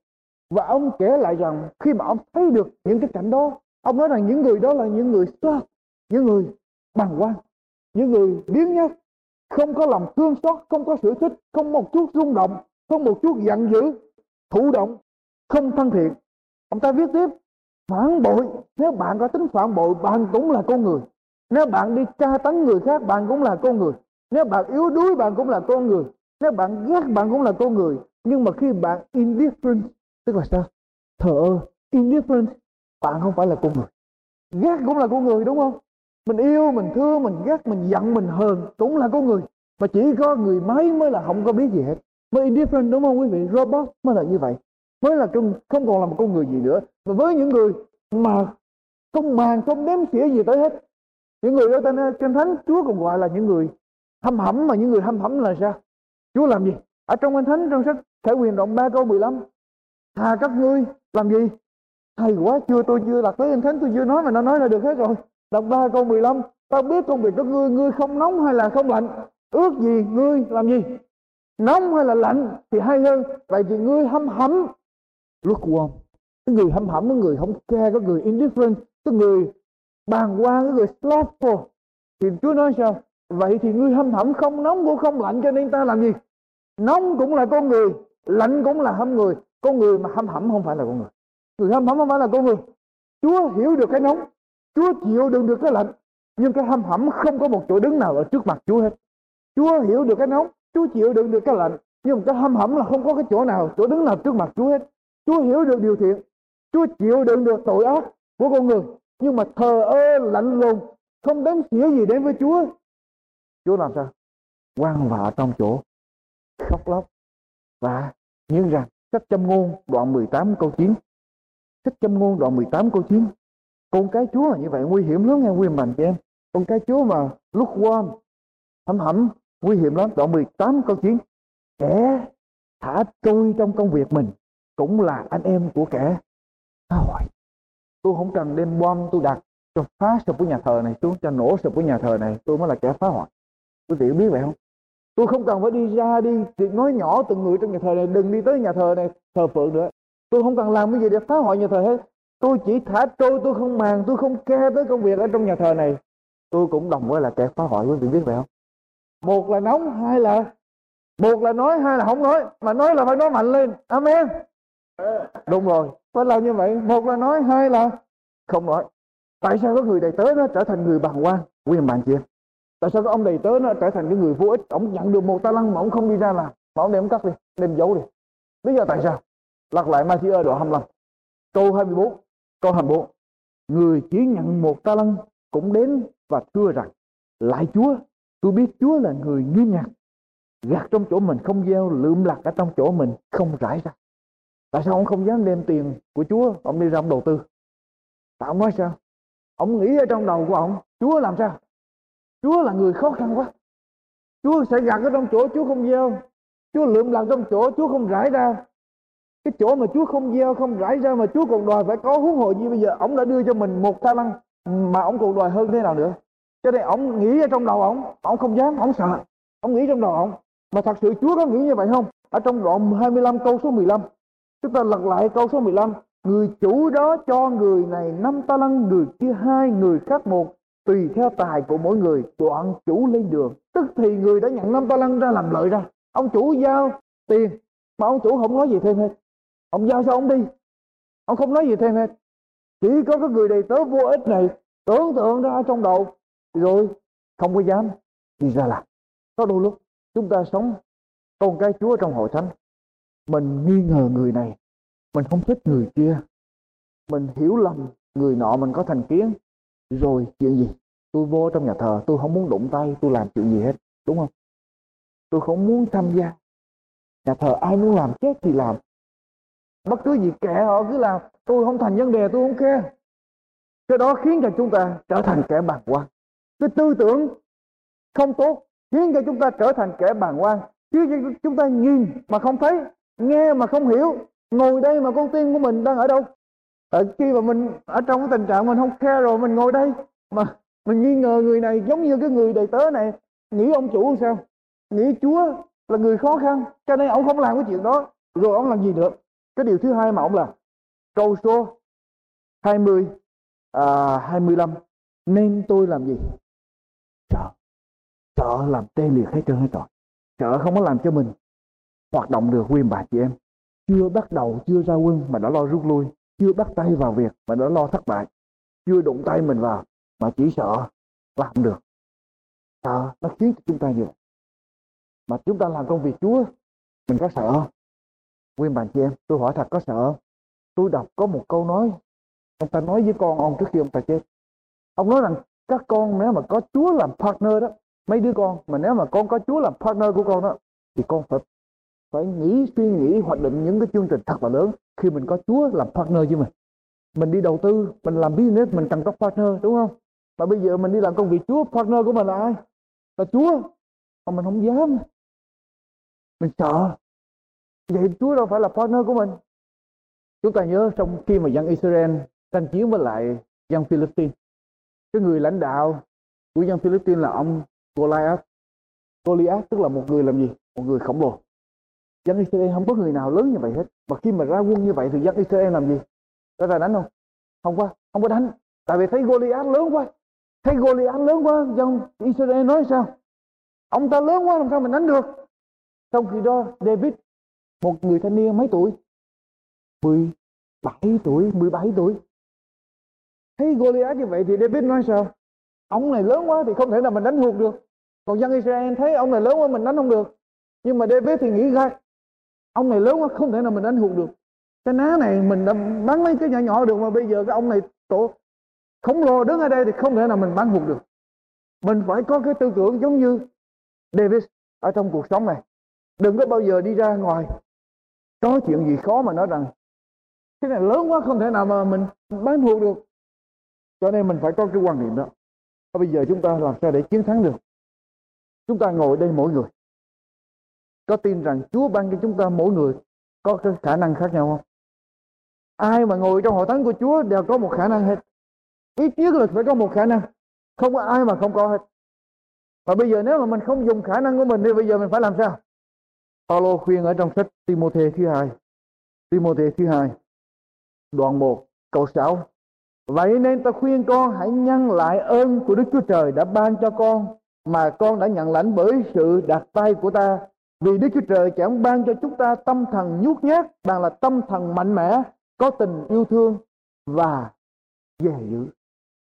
F: Và ông kể lại rằng khi mà ông thấy được những cái cảnh đó, ông nói rằng những người đó là những người xót những người bằng quan, những người biến nhất không có lòng thương xót, không có sự thích, không một chút rung động, không một chút giận dữ, thụ động không thân thiện. Ông ta viết tiếp, phản bội, nếu bạn có tính phản bội, bạn cũng là con người. Nếu bạn đi tra tấn người khác, bạn cũng là con người. Nếu bạn yếu đuối, bạn cũng là con người. Nếu bạn ghét, bạn cũng là con người. Nhưng mà khi bạn indifferent, tức là sao? Thờ ơ, indifferent, bạn không phải là con người. Ghét cũng là con người, đúng không? Mình yêu, mình thương, mình ghét, mình giận, mình hờn cũng là con người. Mà chỉ có người máy mới là không có biết gì hết. Mới indifferent, đúng không quý vị? Robot mới là như vậy mới là không, còn là một con người gì nữa. Và với những người mà không màng không đếm xỉa gì tới hết những người ở trên, thánh Chúa còn gọi là những người hâm hẩm mà những người hâm hẩm là sao? Chúa làm gì? Ở trong kinh thánh trong sách khải quyền đoạn 3 câu 15 thà các ngươi làm gì? Hay quá chưa tôi chưa đặt tới kinh thánh tôi chưa nói mà nó nói là được hết rồi. Đoạn 3 câu 15 tao biết công việc của ngươi ngươi không nóng hay là không lạnh? Ước gì ngươi làm gì? Nóng hay là lạnh thì hay hơn vậy thì ngươi hâm hẩm lukewarm cái người hâm hẩm, cái người không care, cái người indifferent, cái người bàng quan, cái người slothful. Thì Chúa nói sao? Vậy thì ngươi hâm hẩm không nóng cũng không lạnh, cho nên ta làm gì? Nóng cũng là con người, lạnh cũng là hâm người. Con người mà hâm hẩm không phải là con người. Người hâm hẩm không phải là con người. Chúa hiểu được cái nóng, Chúa chịu đựng được cái lạnh, nhưng cái hâm hẩm không có một chỗ đứng nào ở trước mặt Chúa hết. Chúa hiểu được cái nóng, Chúa chịu đựng được cái lạnh, nhưng cái hâm hẩm là không có cái chỗ nào, chỗ đứng nào trước mặt Chúa hết. Chúa hiểu được điều thiện, Chúa chịu đựng được tội ác của con người, nhưng mà thờ ơ lạnh lùng, không đáng xỉa gì đến với Chúa. Chúa làm sao? Quan vạ trong chỗ khóc lóc và nhớ rằng sách châm ngôn đoạn 18 câu 9 sách châm ngôn đoạn 18 câu 9 con cái Chúa như vậy, nguy hiểm lắm nghe quý mạnh chị em. Con cái Chúa mà lúc quan hẩm hẩm nguy hiểm lắm. Đoạn 18 câu 9 kẻ thả trôi trong công việc mình cũng là anh em của kẻ phá hoại. Tôi không cần đem bom tôi đặt cho phá sập của nhà thờ này xuống, cho nổ sập của nhà thờ này, tôi mới là kẻ phá hoại. Quý vị biết vậy không? Tôi không cần phải đi ra đi nói nhỏ từng người trong nhà thờ này, đừng đi tới nhà thờ này, thờ phượng nữa. Tôi không cần làm cái gì để phá hoại nhà thờ hết. Tôi chỉ thả trôi, tôi không màng, tôi không ke tới công việc ở trong nhà thờ này. Tôi cũng đồng với là kẻ phá hoại, quý vị biết vậy không? Một là nóng, hai là, một là nói, hai là không nói, mà nói là phải nói mạnh lên. Amen đúng rồi. Phải làm như vậy. Một là nói, hai là không nói. Tại sao có người đầy tớ nó trở thành người bằng quan? Quý bạn chị tại sao có ông đầy tớ nó trở thành cái người vô ích? Ông nhận được một ta lăng mà ông không đi ra làm. Mà ông đem cắt đi, đem giấu đi. Lý do tại sao? Lặp lại Matthew đoạn 25 câu 24 câu 24 người chỉ nhận một ta lăng cũng đến và thưa rằng, lại Chúa, tôi biết Chúa là người nghiêm nhặt gạt trong chỗ mình không gieo, lượm lặt ở trong chỗ mình không rải ra tại sao ông không dám đem tiền của Chúa, ông đi ra ông đầu tư? Tại ông nói sao? Ông nghĩ ở trong đầu của ông, Chúa làm sao? Chúa là người khó khăn quá. Chúa sẽ gặt ở trong chỗ Chúa không gieo. Chúa lượm lặt trong chỗ Chúa không rải ra. Cái chỗ mà Chúa không gieo, không rải ra mà Chúa còn đòi phải có huống hồ như bây giờ ông đã đưa cho mình một ta lăng mà ông còn đòi hơn thế nào nữa? Cho nên ông nghĩ ở trong đầu ông ông không dám, ông sợ. Ông nghĩ trong đầu ông. Mà thật sự Chúa có nghĩ như vậy không? Ở trong đoạn 25 câu số 15 chúng ta lật lại câu số 15 người chủ đó cho người này năm ta lăng, người kia hai, người khác một, tùy theo tài của mỗi người đoạn chủ lên đường. Tức thì người đã nhận năm ta lăng ra làm lợi ra. Ông chủ giao tiền, mà ông chủ không nói gì thêm hết. Ông giao cho ông đi. Ông không nói gì thêm hết. Chỉ có cái người đầy tớ vô ích này tưởng tượng ra trong đầu. Rồi, không có dám đi ra làm. Có đôi lúc, chúng ta sống con cái chúa trong hội thánh mình nghi ngờ người này. Mình không thích người kia. Mình hiểu lầm người nọ mình có thành kiến. Rồi chuyện gì? Tôi vô trong nhà thờ, tôi không muốn đụng tay, tôi làm chuyện gì hết, đúng không? Tôi không muốn tham gia. Nhà thờ ai muốn làm chết thì làm. Bất cứ gì kệ họ cứ làm, tôi không thành vấn đề, tôi không khe cái đó khiến cho chúng ta trở thành kẻ bàng quan. Cái tư tưởng không tốt khiến cho chúng ta trở thành kẻ bàng quan. Chứ chúng ta nhìn mà không thấy nghe mà không hiểu ngồi đây mà con tim của mình đang ở đâu? Ở khi mà mình ở trong cái tình trạng mình không khe rồi mình ngồi đây mà mình nghi ngờ người này giống như cái người đầy tớ này nghĩ ông chủ sao? Nghĩ chúa là người khó khăn cho nên ông không làm cái chuyện đó. Rồi ông làm gì được? Cái điều thứ hai mà ông làm. Câu số 20 à, 25 nên tôi làm gì? Sợ sợ làm tê liệt hết trơn hết rồi. Sợ không có làm cho mình hoạt động được quyền bà chị em. Chưa bắt đầu, chưa ra quân mà đã lo rút lui. Chưa bắt tay vào việc mà đã lo thất bại. Chưa đụng tay mình vào mà chỉ sợ làm được. Sợ nó khiến chúng ta như vậy mà chúng ta làm công việc Chúa, mình có sợ không? Bà bạn chị em, tôi hỏi thật có sợ tôi đọc có một câu nói. Ông ta nói với con ông trước khi ông ta chết. Ông nói rằng các con nếu mà có Chúa làm partner đó, mấy đứa con, mà nếu mà con có Chúa làm partner của con đó, thì con phải phải nghĩ, suy nghĩ, hoạch định những cái chương trình thật là lớn khi mình có Chúa làm partner với mình. Mình đi đầu tư, mình làm business, mình cần có partner, đúng không? Mà bây giờ mình đi làm công việc Chúa, partner của mình là ai? Là Chúa. Mà mình không dám. Mình sợ. Vậy Chúa đâu phải là partner của mình. Chúng ta nhớ trong khi mà dân Israel tranh chiến với lại dân Philippines cái người lãnh đạo của dân Philippines là ông Goliath. Goliath tức là một người làm gì? Một người khổng lồ dân Israel không có người nào lớn như vậy hết. Và khi mà ra quân như vậy thì dân Israel làm gì? Có ra đánh không? Không có không có đánh. Tại vì thấy Goliath lớn quá. Thấy Goliath lớn quá, dân Israel nói sao? Ông ta lớn quá, làm sao mình đánh được? Trong khi đó, David, một người thanh niên mấy tuổi? 17 tuổi 17 tuổi. Thấy Goliath như vậy thì David nói sao? Ông này lớn quá thì không thể nào mình đánh hụt được. Còn dân Israel thấy ông này lớn quá, mình đánh không được. Nhưng mà David thì nghĩ khác ông này lớn quá, không thể nào mình đánh hụt được. Cái ná này mình đã bắn mấy cái nhỏ nhỏ được mà bây giờ cái ông này tổ khổng lồ đứng ở đây thì không thể nào mình bắn hụt được. Mình phải có cái tư tưởng giống như Davis ở trong cuộc sống này. Đừng có bao giờ đi ra ngoài có chuyện gì khó mà nói rằng cái này lớn quá, không thể nào mà mình bán thuộc được. Cho nên mình phải có cái quan niệm đó. Và bây giờ chúng ta làm sao để chiến thắng được? Chúng ta ngồi đây mỗi người có tin rằng Chúa ban cho chúng ta mỗi người có cái khả năng khác nhau không? Ai mà ngồi trong hội thánh của Chúa đều có một khả năng hết. Ít nhất là phải có một khả năng. Không có ai mà không có hết. Và bây giờ nếu mà mình không dùng khả năng của mình thì bây giờ mình phải làm sao? Paulo khuyên ở trong sách Timôthê thứ hai. Timôthê thứ hai, đoạn 1 câu 6 Vậy nên ta khuyên con hãy nhân lại ơn của Đức Chúa Trời đã ban cho con mà con đã nhận lãnh bởi sự đặt tay của ta. Vì Đức Chúa Trời chẳng ban cho chúng ta tâm thần nhút nhát, bằng là tâm thần mạnh mẽ, có tình yêu thương và dè dữ.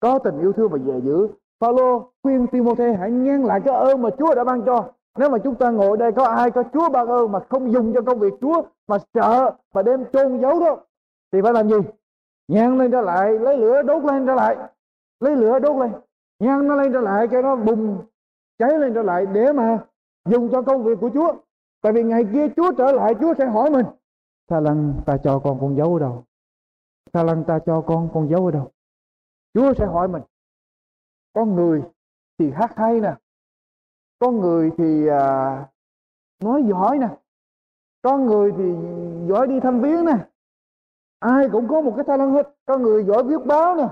F: Có tình yêu thương và dè dữ. Phaolô khuyên Timôthê hãy nhân lại cái ơn mà Chúa đã ban cho. Nếu mà chúng ta ngồi đây có ai có Chúa ban ơn mà không dùng cho công việc Chúa mà sợ mà đem chôn giấu đó thì phải làm gì? Nhang lên trở lại, lấy lửa đốt lên trở lại. Lấy lửa đốt lên. Nhang nó lên trở lại cho nó bùng cháy lên trở lại để mà dùng cho công việc của Chúa. Tại vì ngày kia Chúa trở lại Chúa sẽ hỏi mình Tha lăng ta cho con con dấu ở đâu? Tha lăng ta cho con con dấu ở đâu? Chúa sẽ hỏi mình Con người thì hát hay nè Con người thì à, nói giỏi nè Con người thì giỏi đi thăm viếng nè ai cũng có một cái tha lần hết con người giỏi viết báo nè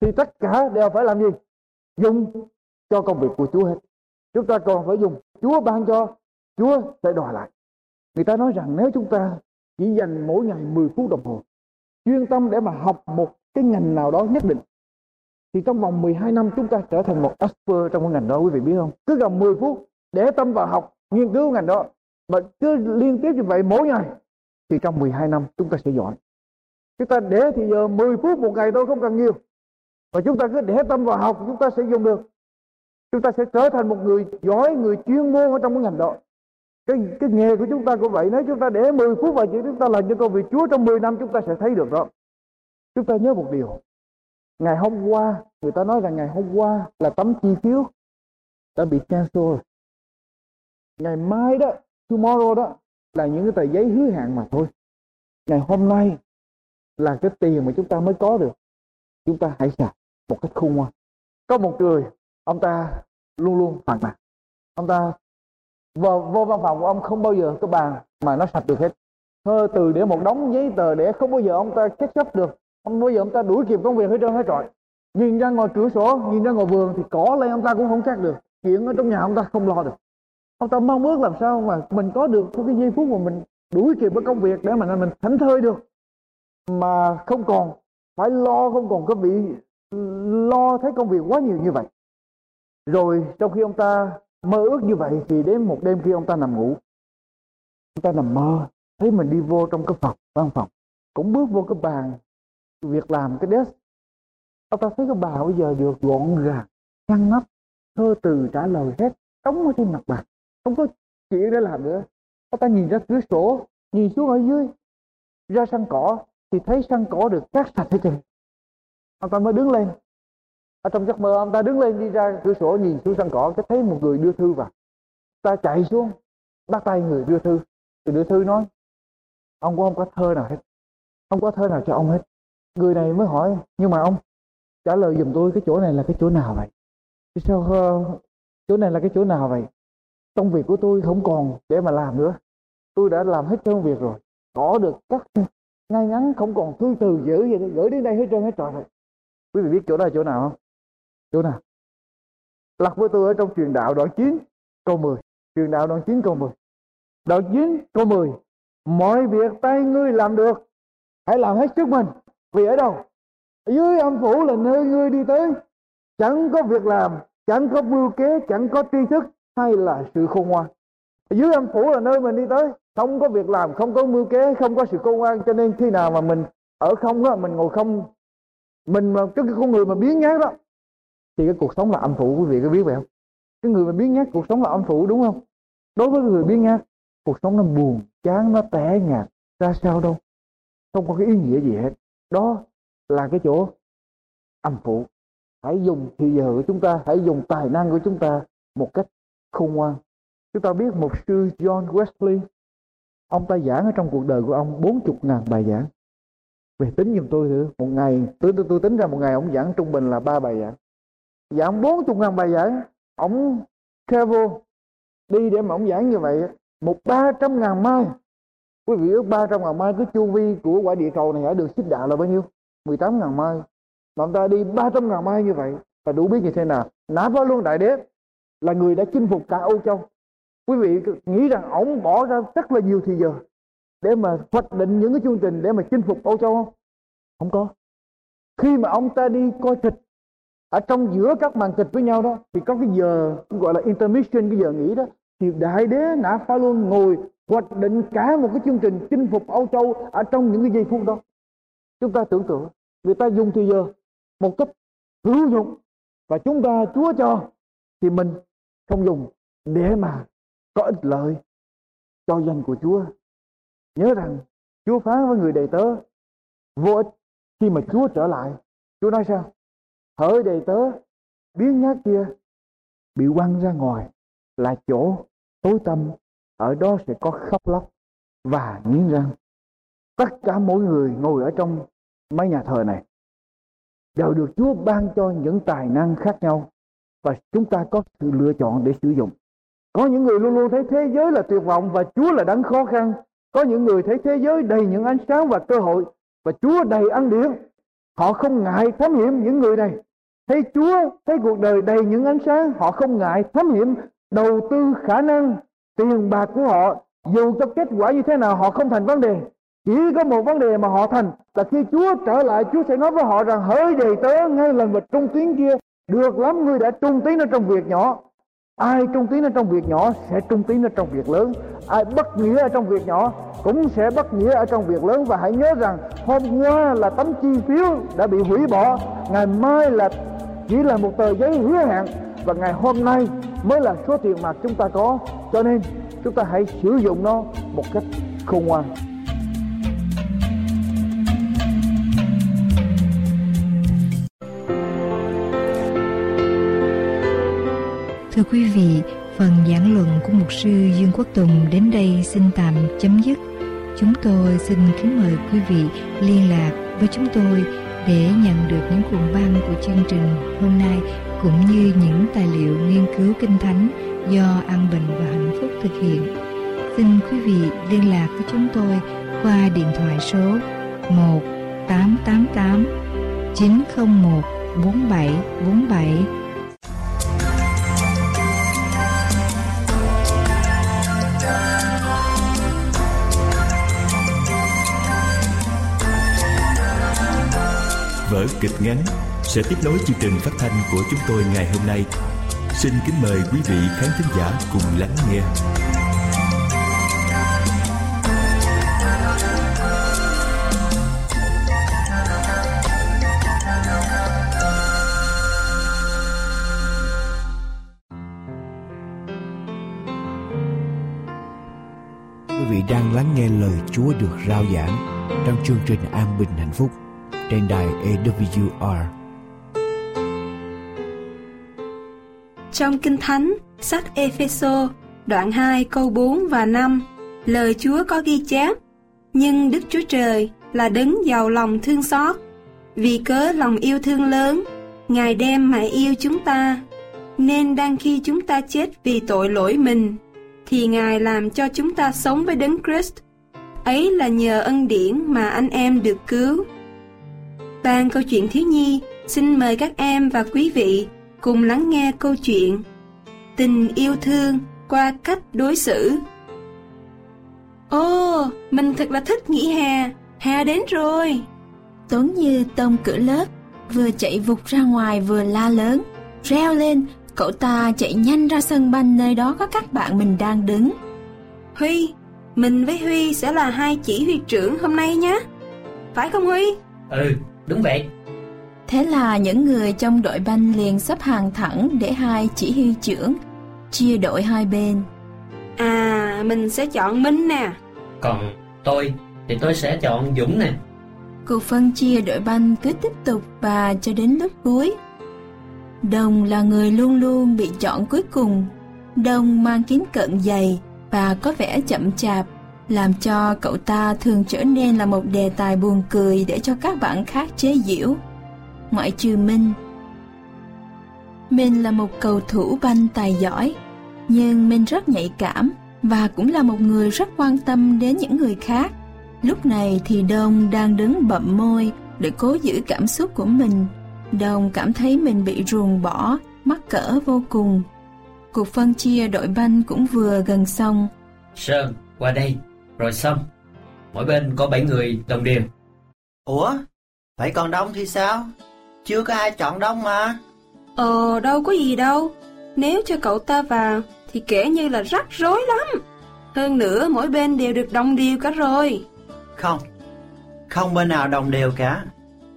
F: thì tất cả đều phải làm gì? Dùng cho công việc của Chúa hết chúng ta còn phải dùng Chúa ban cho, Chúa sẽ đòi lại. Người ta nói rằng nếu chúng ta chỉ dành mỗi ngày 10 phút đồng hồ, chuyên tâm để mà học một cái ngành nào đó nhất định, thì trong vòng 12 năm chúng ta trở thành một expert trong cái ngành đó, quý vị biết không? Cứ gần 10 phút để tâm vào học, nghiên cứu ngành đó mà cứ liên tiếp như vậy mỗi ngày, thì trong 12 năm chúng ta sẽ giỏi. Chúng ta để thì giờ 10 phút một ngày thôi không cần nhiều. Và chúng ta cứ để tâm vào học, chúng ta sẽ dùng được chúng ta sẽ trở thành một người giỏi, người chuyên môn ở trong cái ngành đó. Cái cái nghề của chúng ta cũng vậy. Nếu chúng ta để 10 phút vào chuyện chúng ta làm cho công việc Chúa trong 10 năm, chúng ta sẽ thấy được đó. Chúng ta nhớ một điều. Ngày hôm qua, người ta nói rằng ngày hôm qua là tấm chi phiếu đã bị cancel. Ngày mai đó, tomorrow đó là những cái tờ giấy hứa hạn mà thôi. Ngày hôm nay là cái tiền mà chúng ta mới có được. Chúng ta hãy xài một cách khôn ngoan. Có một người ông ta luôn luôn hoàn mặt ông ta vô, vô văn phòng của ông không bao giờ cái bàn mà nó sạch được hết. Thơ từ để một đống giấy tờ để không bao giờ ông ta kết chấp được. Không bao giờ ông ta đuổi kịp công việc hết trơn hết trọi. Nhìn ra ngoài cửa sổ nhìn ra ngoài vườn thì cỏ lên ông ta cũng không cắt được. Chuyện ở trong nhà ông ta không lo được. Ông ta mong ước làm sao mà mình có được cái giây phút mà mình đuổi kịp với công việc để mà mình thảnh thơi được. Mà không còn phải lo không còn có bị lo thấy công việc quá nhiều như vậy rồi trong khi ông ta mơ ước như vậy thì đến một đêm khi ông ta nằm ngủ. Ông ta nằm mơ, thấy mình đi vô trong cái phòng, văn phòng. Cũng bước vô cái bàn, việc làm cái desk. Ông ta thấy cái bàn bây giờ được gọn gàng ngăn nắp, thơ từ trả lời hết, đóng ở trên mặt bàn. Không có chuyện để làm nữa. Ông ta nhìn ra cửa sổ, nhìn xuống ở dưới, ra sân cỏ, thì thấy sân cỏ được cắt sạch hết trơn. Ông ta mới đứng lên ở trong giấc mơ ông ta đứng lên đi ra cửa sổ nhìn xuống sân cỏ cái thấy một người đưa thư vào. Ta chạy xuống bắt tay người đưa thư. Người đưa thư nói ông cũng không có thơ nào hết không có thơ nào cho ông hết. Người này mới hỏi nhưng mà ông trả lời giùm tôi cái chỗ này là cái chỗ nào vậy? Sao uh, chỗ này là cái chỗ nào vậy? Công việc của tôi không còn để mà làm nữa. Tôi đã làm hết công việc rồi có được cắt ngay ngắn không còn thư từ giữ gì gửi đến đây hết trơn hết trọi rồi. Quý vị biết chỗ đó là chỗ nào không? Chỗ nào. Lật với tôi ở trong truyền đạo đoạn 9 câu 10 truyền đạo đoạn 9 câu 10 đoạn 9 câu 10 mọi việc tay ngươi làm được. Hãy làm hết sức mình. Vì ở đâu? Dưới âm phủ là nơi ngươi đi tới. Chẳng có việc làm, chẳng có mưu kế, chẳng có tri thức hay là sự khôn ngoan. Dưới âm phủ là nơi mình đi tới. Không có việc làm, không có mưu kế, không có sự khôn ngoan. Cho nên khi nào mà mình ở không á, mình ngồi không, mình mà cái con người mà biến nhát đó thì cái cuộc sống là âm phủ quý vị có biết vậy không? Cái người mà biến nhát cuộc sống là âm phủ đúng không? Đối với người biến nhát cuộc sống nó buồn chán nó tẻ nhạt ra sao đâu. Không có cái ý nghĩa gì hết. Đó là cái chỗ âm phủ. Hãy dùng thì giờ của chúng ta hãy dùng tài năng của chúng ta một cách khôn ngoan. Chúng ta biết một sư John Wesley ông ta giảng ở trong cuộc đời của ông bốn chục ngàn bài giảng. Về tính giùm tôi thử. Một ngày tôi, tôi, tôi tính ra một ngày ông giảng trung bình là ba bài giảng. Dạ, giảng bốn chục ngàn bài giảng. Ông travel đi để mà ông giảng như vậy, một ba trăm ngàn mai. Quý vị ước ba trăm ngàn mai cái chu vi của quả địa cầu này ở đường xích đạo là bao nhiêu? 18 ngàn mai. Mà ông ta đi 300 ngàn mai như vậy là đủ biết như thế nào? Nã phá luôn đại đế là người đã chinh phục cả Âu Châu. Quý vị nghĩ rằng ông bỏ ra rất là nhiều thời giờ để mà hoạch định những cái chương trình để mà chinh phục Âu Châu không? Không có. Khi mà ông ta đi coi thịt ở trong giữa các màn kịch với nhau đó, thì có cái giờ gọi là intermission, cái giờ nghỉ đó, thì đại đế nã phá luôn ngồi hoạch định cả một cái chương trình chinh phục Âu Châu ở trong những cái giây phút đó chúng ta tưởng tượng, người ta dùng thì giờ một cách hữu dụng, và chúng ta Chúa cho thì mình không dùng để mà có ích lợi cho danh của Chúa. Nhớ rằng, Chúa phán với người đầy tớ, vô ích khi mà Chúa trở lại. Chúa nói sao? Hỡi đầy tớ, biến nhát kia bị quăng ra ngoài là chỗ tối tâm ở đó sẽ có khóc lóc và nghiến răng tất cả mỗi người ngồi ở trong mấy nhà thờ này đều được Chúa ban cho những tài năng khác nhau và chúng ta có sự lựa chọn để sử dụng. Có những người luôn luôn thấy thế giới là tuyệt vọng và Chúa là đấng khó khăn Có những người thấy thế giới đầy những ánh sáng và cơ hội và Chúa đầy ân điển. Họ không ngại thám hiểm những người này. Thấy Chúa, thấy cuộc đời đầy những ánh sáng, họ không ngại thám hiểm, đầu tư khả năng, tiền bạc của họ. Dù cho kết quả như thế nào họ không thành vấn đề. Chỉ có một vấn đề mà họ thành là khi Chúa trở lại Chúa sẽ nói với họ rằng hỡi đầy tớ ngay lần vật trung tiến kia được lắm ngươi đã trung tiến ở trong việc nhỏ ai trung tín ở trong việc nhỏ sẽ trung tín ở trong việc lớn. Ai bất nghĩa ở trong việc nhỏ cũng sẽ bất nghĩa ở trong việc lớn. Và hãy nhớ rằng hôm qua là tấm chi phiếu đã bị hủy bỏ. Ngày mai là chỉ là một tờ giấy hứa hẹn. Và ngày hôm nay mới là số tiền mà chúng ta có. Cho nên chúng ta hãy sử dụng nó một cách khôn ngoan.
G: Thưa quý vị, phần giảng luận của mục sư Dương Quốc Tùng đến đây xin tạm chấm dứt. Chúng tôi xin kính mời quý vị liên lạc với chúng tôi để nhận được những cuộn băng của chương trình hôm nay cũng như những tài liệu nghiên cứu kinh thánh do An Bình và Hạnh Phúc thực hiện. Xin quý vị liên lạc với chúng tôi qua điện thoại số 1 888 901 4747
E: vở kịch ngắn sẽ tiếp nối chương trình phát thanh của chúng tôi ngày hôm nay. Xin kính mời quý vị khán thính giả cùng lắng nghe.
H: Quý vị đang lắng nghe lời Chúa được rao giảng trong chương trình An Bình Hạnh Phúc trên đài AWR.
I: Trong Kinh Thánh, sách Epheso, đoạn 2 câu 4 và 5, lời Chúa có ghi chép, nhưng Đức Chúa Trời là đấng giàu lòng thương xót, vì cớ lòng yêu thương lớn, Ngài đem mà yêu chúng ta, nên đang khi chúng ta chết vì tội lỗi mình, thì Ngài làm cho chúng ta sống với đấng Christ. Ấy là nhờ ân điển mà anh em được cứu. Ban câu chuyện thiếu nhi xin mời các em và quý vị cùng lắng nghe câu chuyện Tình yêu thương qua cách đối xử. Ồ, mình thật là thích nghỉ hè, hè đến rồi.
J: Tuấn Như tông cửa lớp, vừa chạy vụt ra ngoài vừa la lớn, reo lên, cậu ta chạy nhanh ra sân banh nơi đó có các bạn mình đang đứng.
I: Huy, mình với Huy sẽ là hai chỉ huy trưởng hôm nay nhé. Phải không Huy?
K: Ừ, đúng vậy.
J: Thế là những người trong đội banh liền xếp hàng thẳng để hai chỉ huy trưởng chia đội hai bên.
I: À, mình sẽ chọn Minh nè.
K: Còn tôi thì tôi sẽ chọn Dũng nè.
J: Cuộc phân chia đội banh cứ tiếp tục và cho đến lúc cuối. Đồng là người luôn luôn bị chọn cuối cùng. Đồng mang kính cận dày và có vẻ chậm chạp, làm cho cậu ta thường trở nên là một đề tài buồn cười để cho các bạn khác chế giễu. Ngoại trừ Minh. Minh là một cầu thủ banh tài giỏi, nhưng Minh rất nhạy cảm và cũng là một người rất quan tâm đến những người khác. Lúc này thì Đông đang đứng bậm môi để cố giữ cảm xúc của mình. Đông cảm thấy mình bị ruồng bỏ, mắc cỡ vô cùng. Cuộc phân chia đội banh cũng vừa gần xong.
K: Sơn, qua đây, rồi xong. Mỗi bên có 7 người đồng đều.
L: Ủa? Vậy còn Đông thì sao? Chưa có ai chọn Đông mà.
I: Ờ, đâu có gì đâu. Nếu cho cậu ta vào thì kể như là rắc rối lắm. Hơn nữa mỗi bên đều được đồng đều cả rồi.
L: Không, không bên nào đồng đều cả.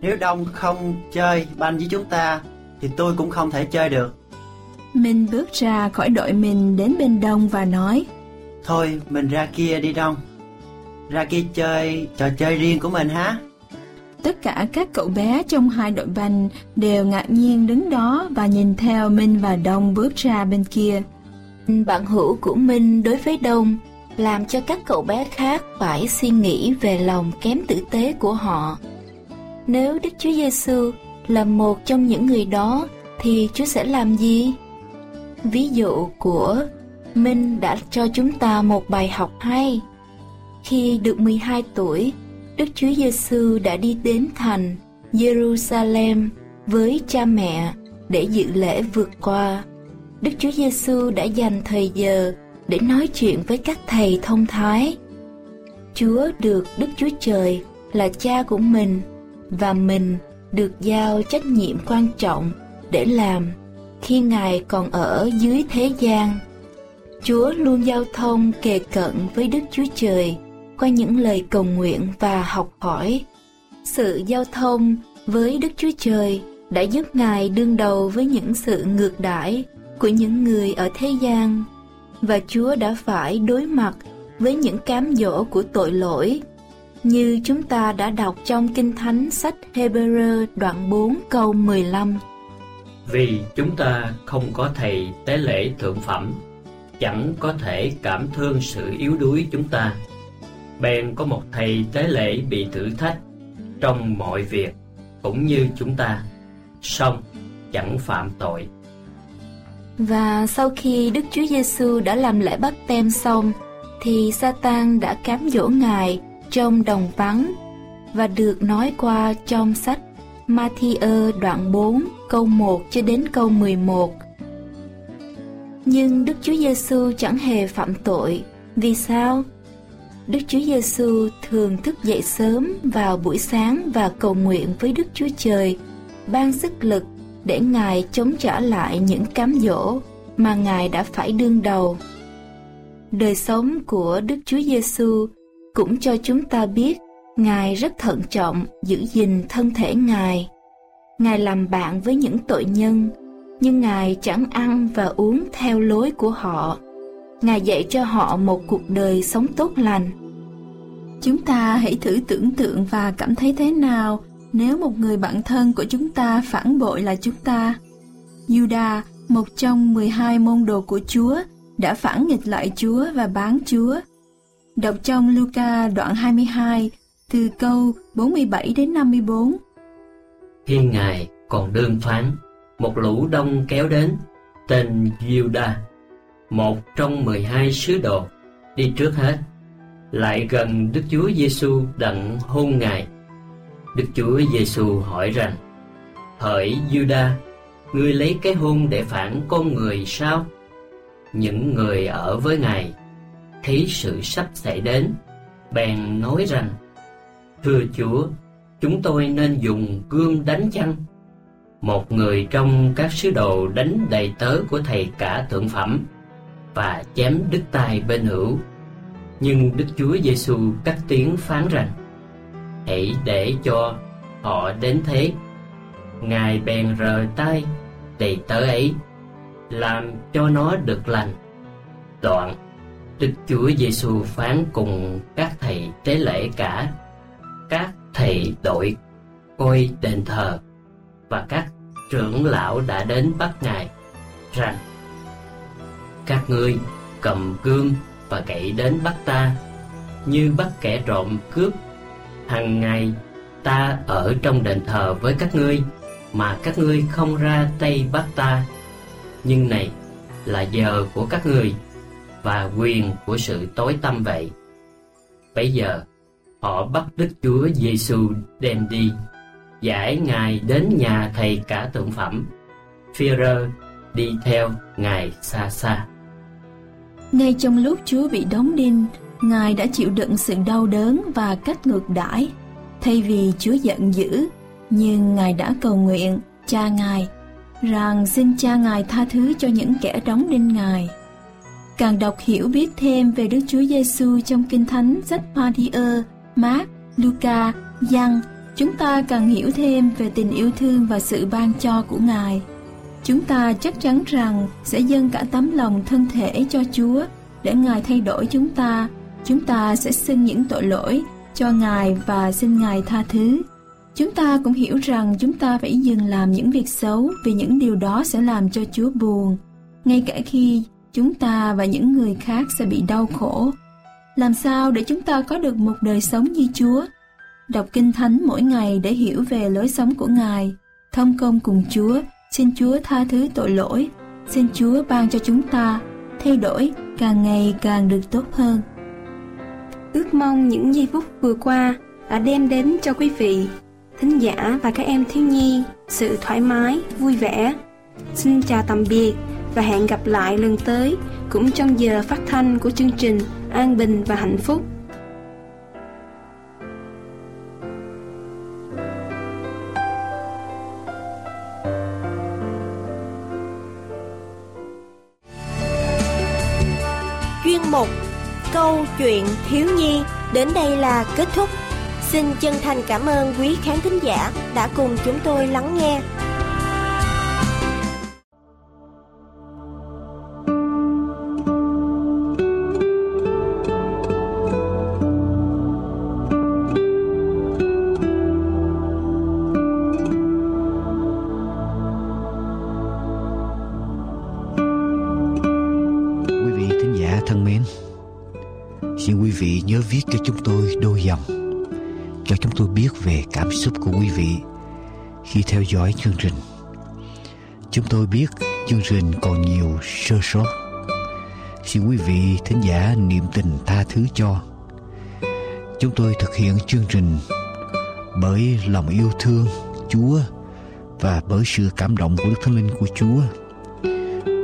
L: Nếu Đông không chơi banh với chúng ta thì tôi cũng không thể chơi được.
J: Minh bước ra khỏi đội mình đến bên Đông và nói
L: Thôi mình ra kia đi Đông. Ra kia chơi trò chơi riêng của mình hả?
J: Tất cả các cậu bé trong hai đội banh đều ngạc nhiên đứng đó và nhìn theo Minh và Đông bước ra bên kia.
G: Bạn hữu của Minh đối với Đông làm cho các cậu bé khác phải suy nghĩ về lòng kém tử tế của họ. Nếu Đức Chúa Giêsu là một trong những người đó thì Chúa sẽ làm gì? Ví dụ của Minh đã cho chúng ta một bài học hay.
M: Khi được 12 tuổi, Đức Chúa Giêsu đã đi đến thành Jerusalem với cha mẹ để dự lễ vượt qua. Đức Chúa Giêsu đã dành thời giờ để nói chuyện với các thầy thông thái. Chúa được Đức Chúa Trời là cha của mình và mình được giao trách nhiệm quan trọng để làm khi Ngài còn ở dưới thế gian. Chúa luôn giao thông kề cận với Đức Chúa Trời qua những lời cầu nguyện và học hỏi. Sự giao thông với Đức Chúa Trời đã giúp Ngài đương đầu với những sự ngược đãi của những người ở thế gian và Chúa đã phải đối mặt với những cám dỗ của tội lỗi như chúng ta đã đọc trong Kinh Thánh sách Hebrew đoạn 4 câu 15.
K: Vì chúng ta không có thầy tế lễ thượng phẩm, chẳng có thể cảm thương sự yếu đuối chúng ta. Bèn có một thầy tế lễ bị thử thách trong mọi việc, cũng như chúng ta, song chẳng phạm tội.
M: Và sau khi Đức Chúa Giêsu đã làm lễ bắt tem xong, thì Satan đã cám dỗ Ngài trong đồng vắng và được nói qua trong sách Matthew đoạn 4 câu 1 cho đến câu 11. Nhưng Đức Chúa Giêsu chẳng hề phạm tội. Vì sao? Đức Chúa Giêsu thường thức dậy sớm vào buổi sáng và cầu nguyện với Đức Chúa Trời, ban sức lực để Ngài chống trả lại những cám dỗ mà Ngài đã phải đương đầu. Đời sống của Đức Chúa Giêsu cũng cho chúng ta biết Ngài rất thận trọng giữ gìn thân thể Ngài. Ngài làm bạn với những tội nhân, nhưng Ngài chẳng ăn và uống theo lối của họ. Ngài dạy cho họ một cuộc đời sống tốt lành.
J: Chúng ta hãy thử tưởng tượng và cảm thấy thế nào nếu một người bạn thân của chúng ta phản bội là chúng ta. Judah, một trong 12 môn đồ của Chúa, đã phản nghịch lại Chúa và bán Chúa. Đọc trong Luca đoạn 22, từ câu 47 đến 54.
K: Khi Ngài còn đơn phán, một lũ đông kéo đến, tên Giuda, một trong 12 sứ đồ, đi trước hết, lại gần Đức Chúa Giêsu đặng hôn Ngài. Đức Chúa Giêsu hỏi rằng: Hỡi Giuda, ngươi lấy cái hôn để phản con người sao? Những người ở với Ngài thấy sự sắp xảy đến, bèn nói rằng: Thưa Chúa, chúng tôi nên dùng gươm đánh chăng? Một người trong các sứ đồ đánh đầy tớ của thầy cả thượng phẩm và chém đứt tay bên hữu. Nhưng Đức Chúa Giêsu cắt tiếng phán rằng: Hãy để cho họ đến thế. Ngài bèn rờ tay đầy tớ ấy, làm cho nó được lành. Đoạn Đức Chúa Giêsu phán cùng các thầy tế lễ cả, các thầy đội coi đền thờ và các trưởng lão đã đến bắt ngài. Rằng các ngươi cầm gươm và gậy đến bắt ta như bắt kẻ trộm cướp. Hằng ngày ta ở trong đền thờ với các ngươi mà các ngươi không ra tay bắt ta. Nhưng này là giờ của các ngươi và quyền của sự tối tâm vậy. Bây giờ, họ bắt Đức Chúa Giêsu đem đi, giải Ngài đến nhà thầy cả tượng phẩm. Führer đi theo Ngài xa xa.
J: Ngay trong lúc Chúa bị đóng đinh, Ngài đã chịu đựng sự đau đớn và cách ngược đãi. Thay vì Chúa giận dữ, nhưng Ngài đã cầu nguyện, cha Ngài, rằng xin cha Ngài tha thứ cho những kẻ đóng đinh Ngài. Càng đọc hiểu biết thêm về Đức Chúa Giêsu trong Kinh Thánh sách Matthew, Mark, Luca, Giăng, chúng ta càng hiểu thêm về tình yêu thương và sự ban cho của Ngài. Chúng ta chắc chắn rằng sẽ dâng cả tấm lòng thân thể cho Chúa để Ngài thay đổi chúng ta. Chúng ta sẽ xin những tội lỗi cho Ngài và xin Ngài tha thứ. Chúng ta cũng hiểu rằng chúng ta phải dừng làm những việc xấu vì những điều đó sẽ làm cho Chúa buồn. Ngay cả khi chúng ta và những người khác sẽ bị đau khổ. Làm sao để chúng ta có được một đời sống như Chúa? Đọc Kinh Thánh mỗi ngày để hiểu về lối sống của Ngài, thông công cùng Chúa, xin Chúa tha thứ tội lỗi, xin Chúa ban cho chúng ta thay đổi càng ngày càng được tốt hơn.
I: ước mong những giây phút vừa qua đã đem đến cho quý vị, thính giả và các em thiếu nhi sự thoải mái, vui vẻ. Xin chào tạm biệt và hẹn gặp lại lần tới cũng trong giờ phát thanh của chương trình An Bình và Hạnh Phúc.
N: Câu chuyện thiếu nhi đến đây là kết thúc. Xin chân thành cảm ơn quý khán thính giả đã cùng chúng tôi lắng nghe.
B: Xúc của quý vị khi theo dõi chương trình. Chúng tôi biết chương trình còn nhiều sơ sót. Xin quý vị thính giả niệm tình tha thứ cho. Chúng tôi thực hiện chương trình bởi lòng yêu thương Chúa và bởi sự cảm động của Đức Thánh Linh của Chúa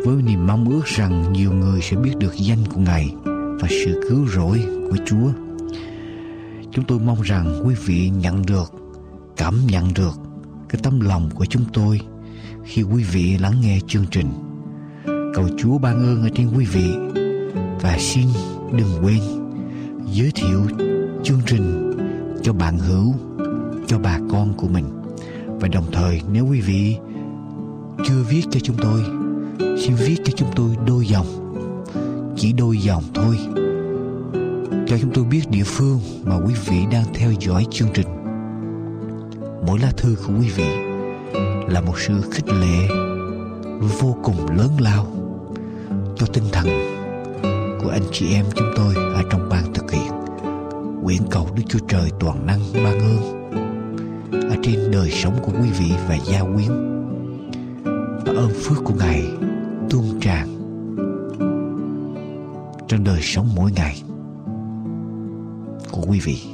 B: với niềm mong ước rằng nhiều người sẽ biết được danh của Ngài và sự cứu rỗi của Chúa. Chúng tôi mong rằng quý vị nhận được, cảm nhận được cái tấm lòng của chúng tôi khi quý vị lắng nghe chương trình. Cầu Chúa ban ơn ở trên quý vị và xin đừng quên giới thiệu chương trình cho bạn hữu, cho bà con của mình. Và đồng thời nếu quý vị chưa viết cho chúng tôi xin viết cho chúng tôi đôi dòng chỉ đôi dòng thôi cho chúng tôi biết địa phương mà quý vị đang theo dõi chương trình mỗi lá thư của quý vị là một sự khích lệ vô cùng lớn lao cho tinh thần của anh chị em chúng tôi ở trong ban thực hiện, nguyện cầu Đức Chúa Trời toàn năng ban ơn ở trên đời sống của quý vị và gia quyến và ơn phước của Ngài tuôn tràn trong đời sống mỗi ngày của quý vị.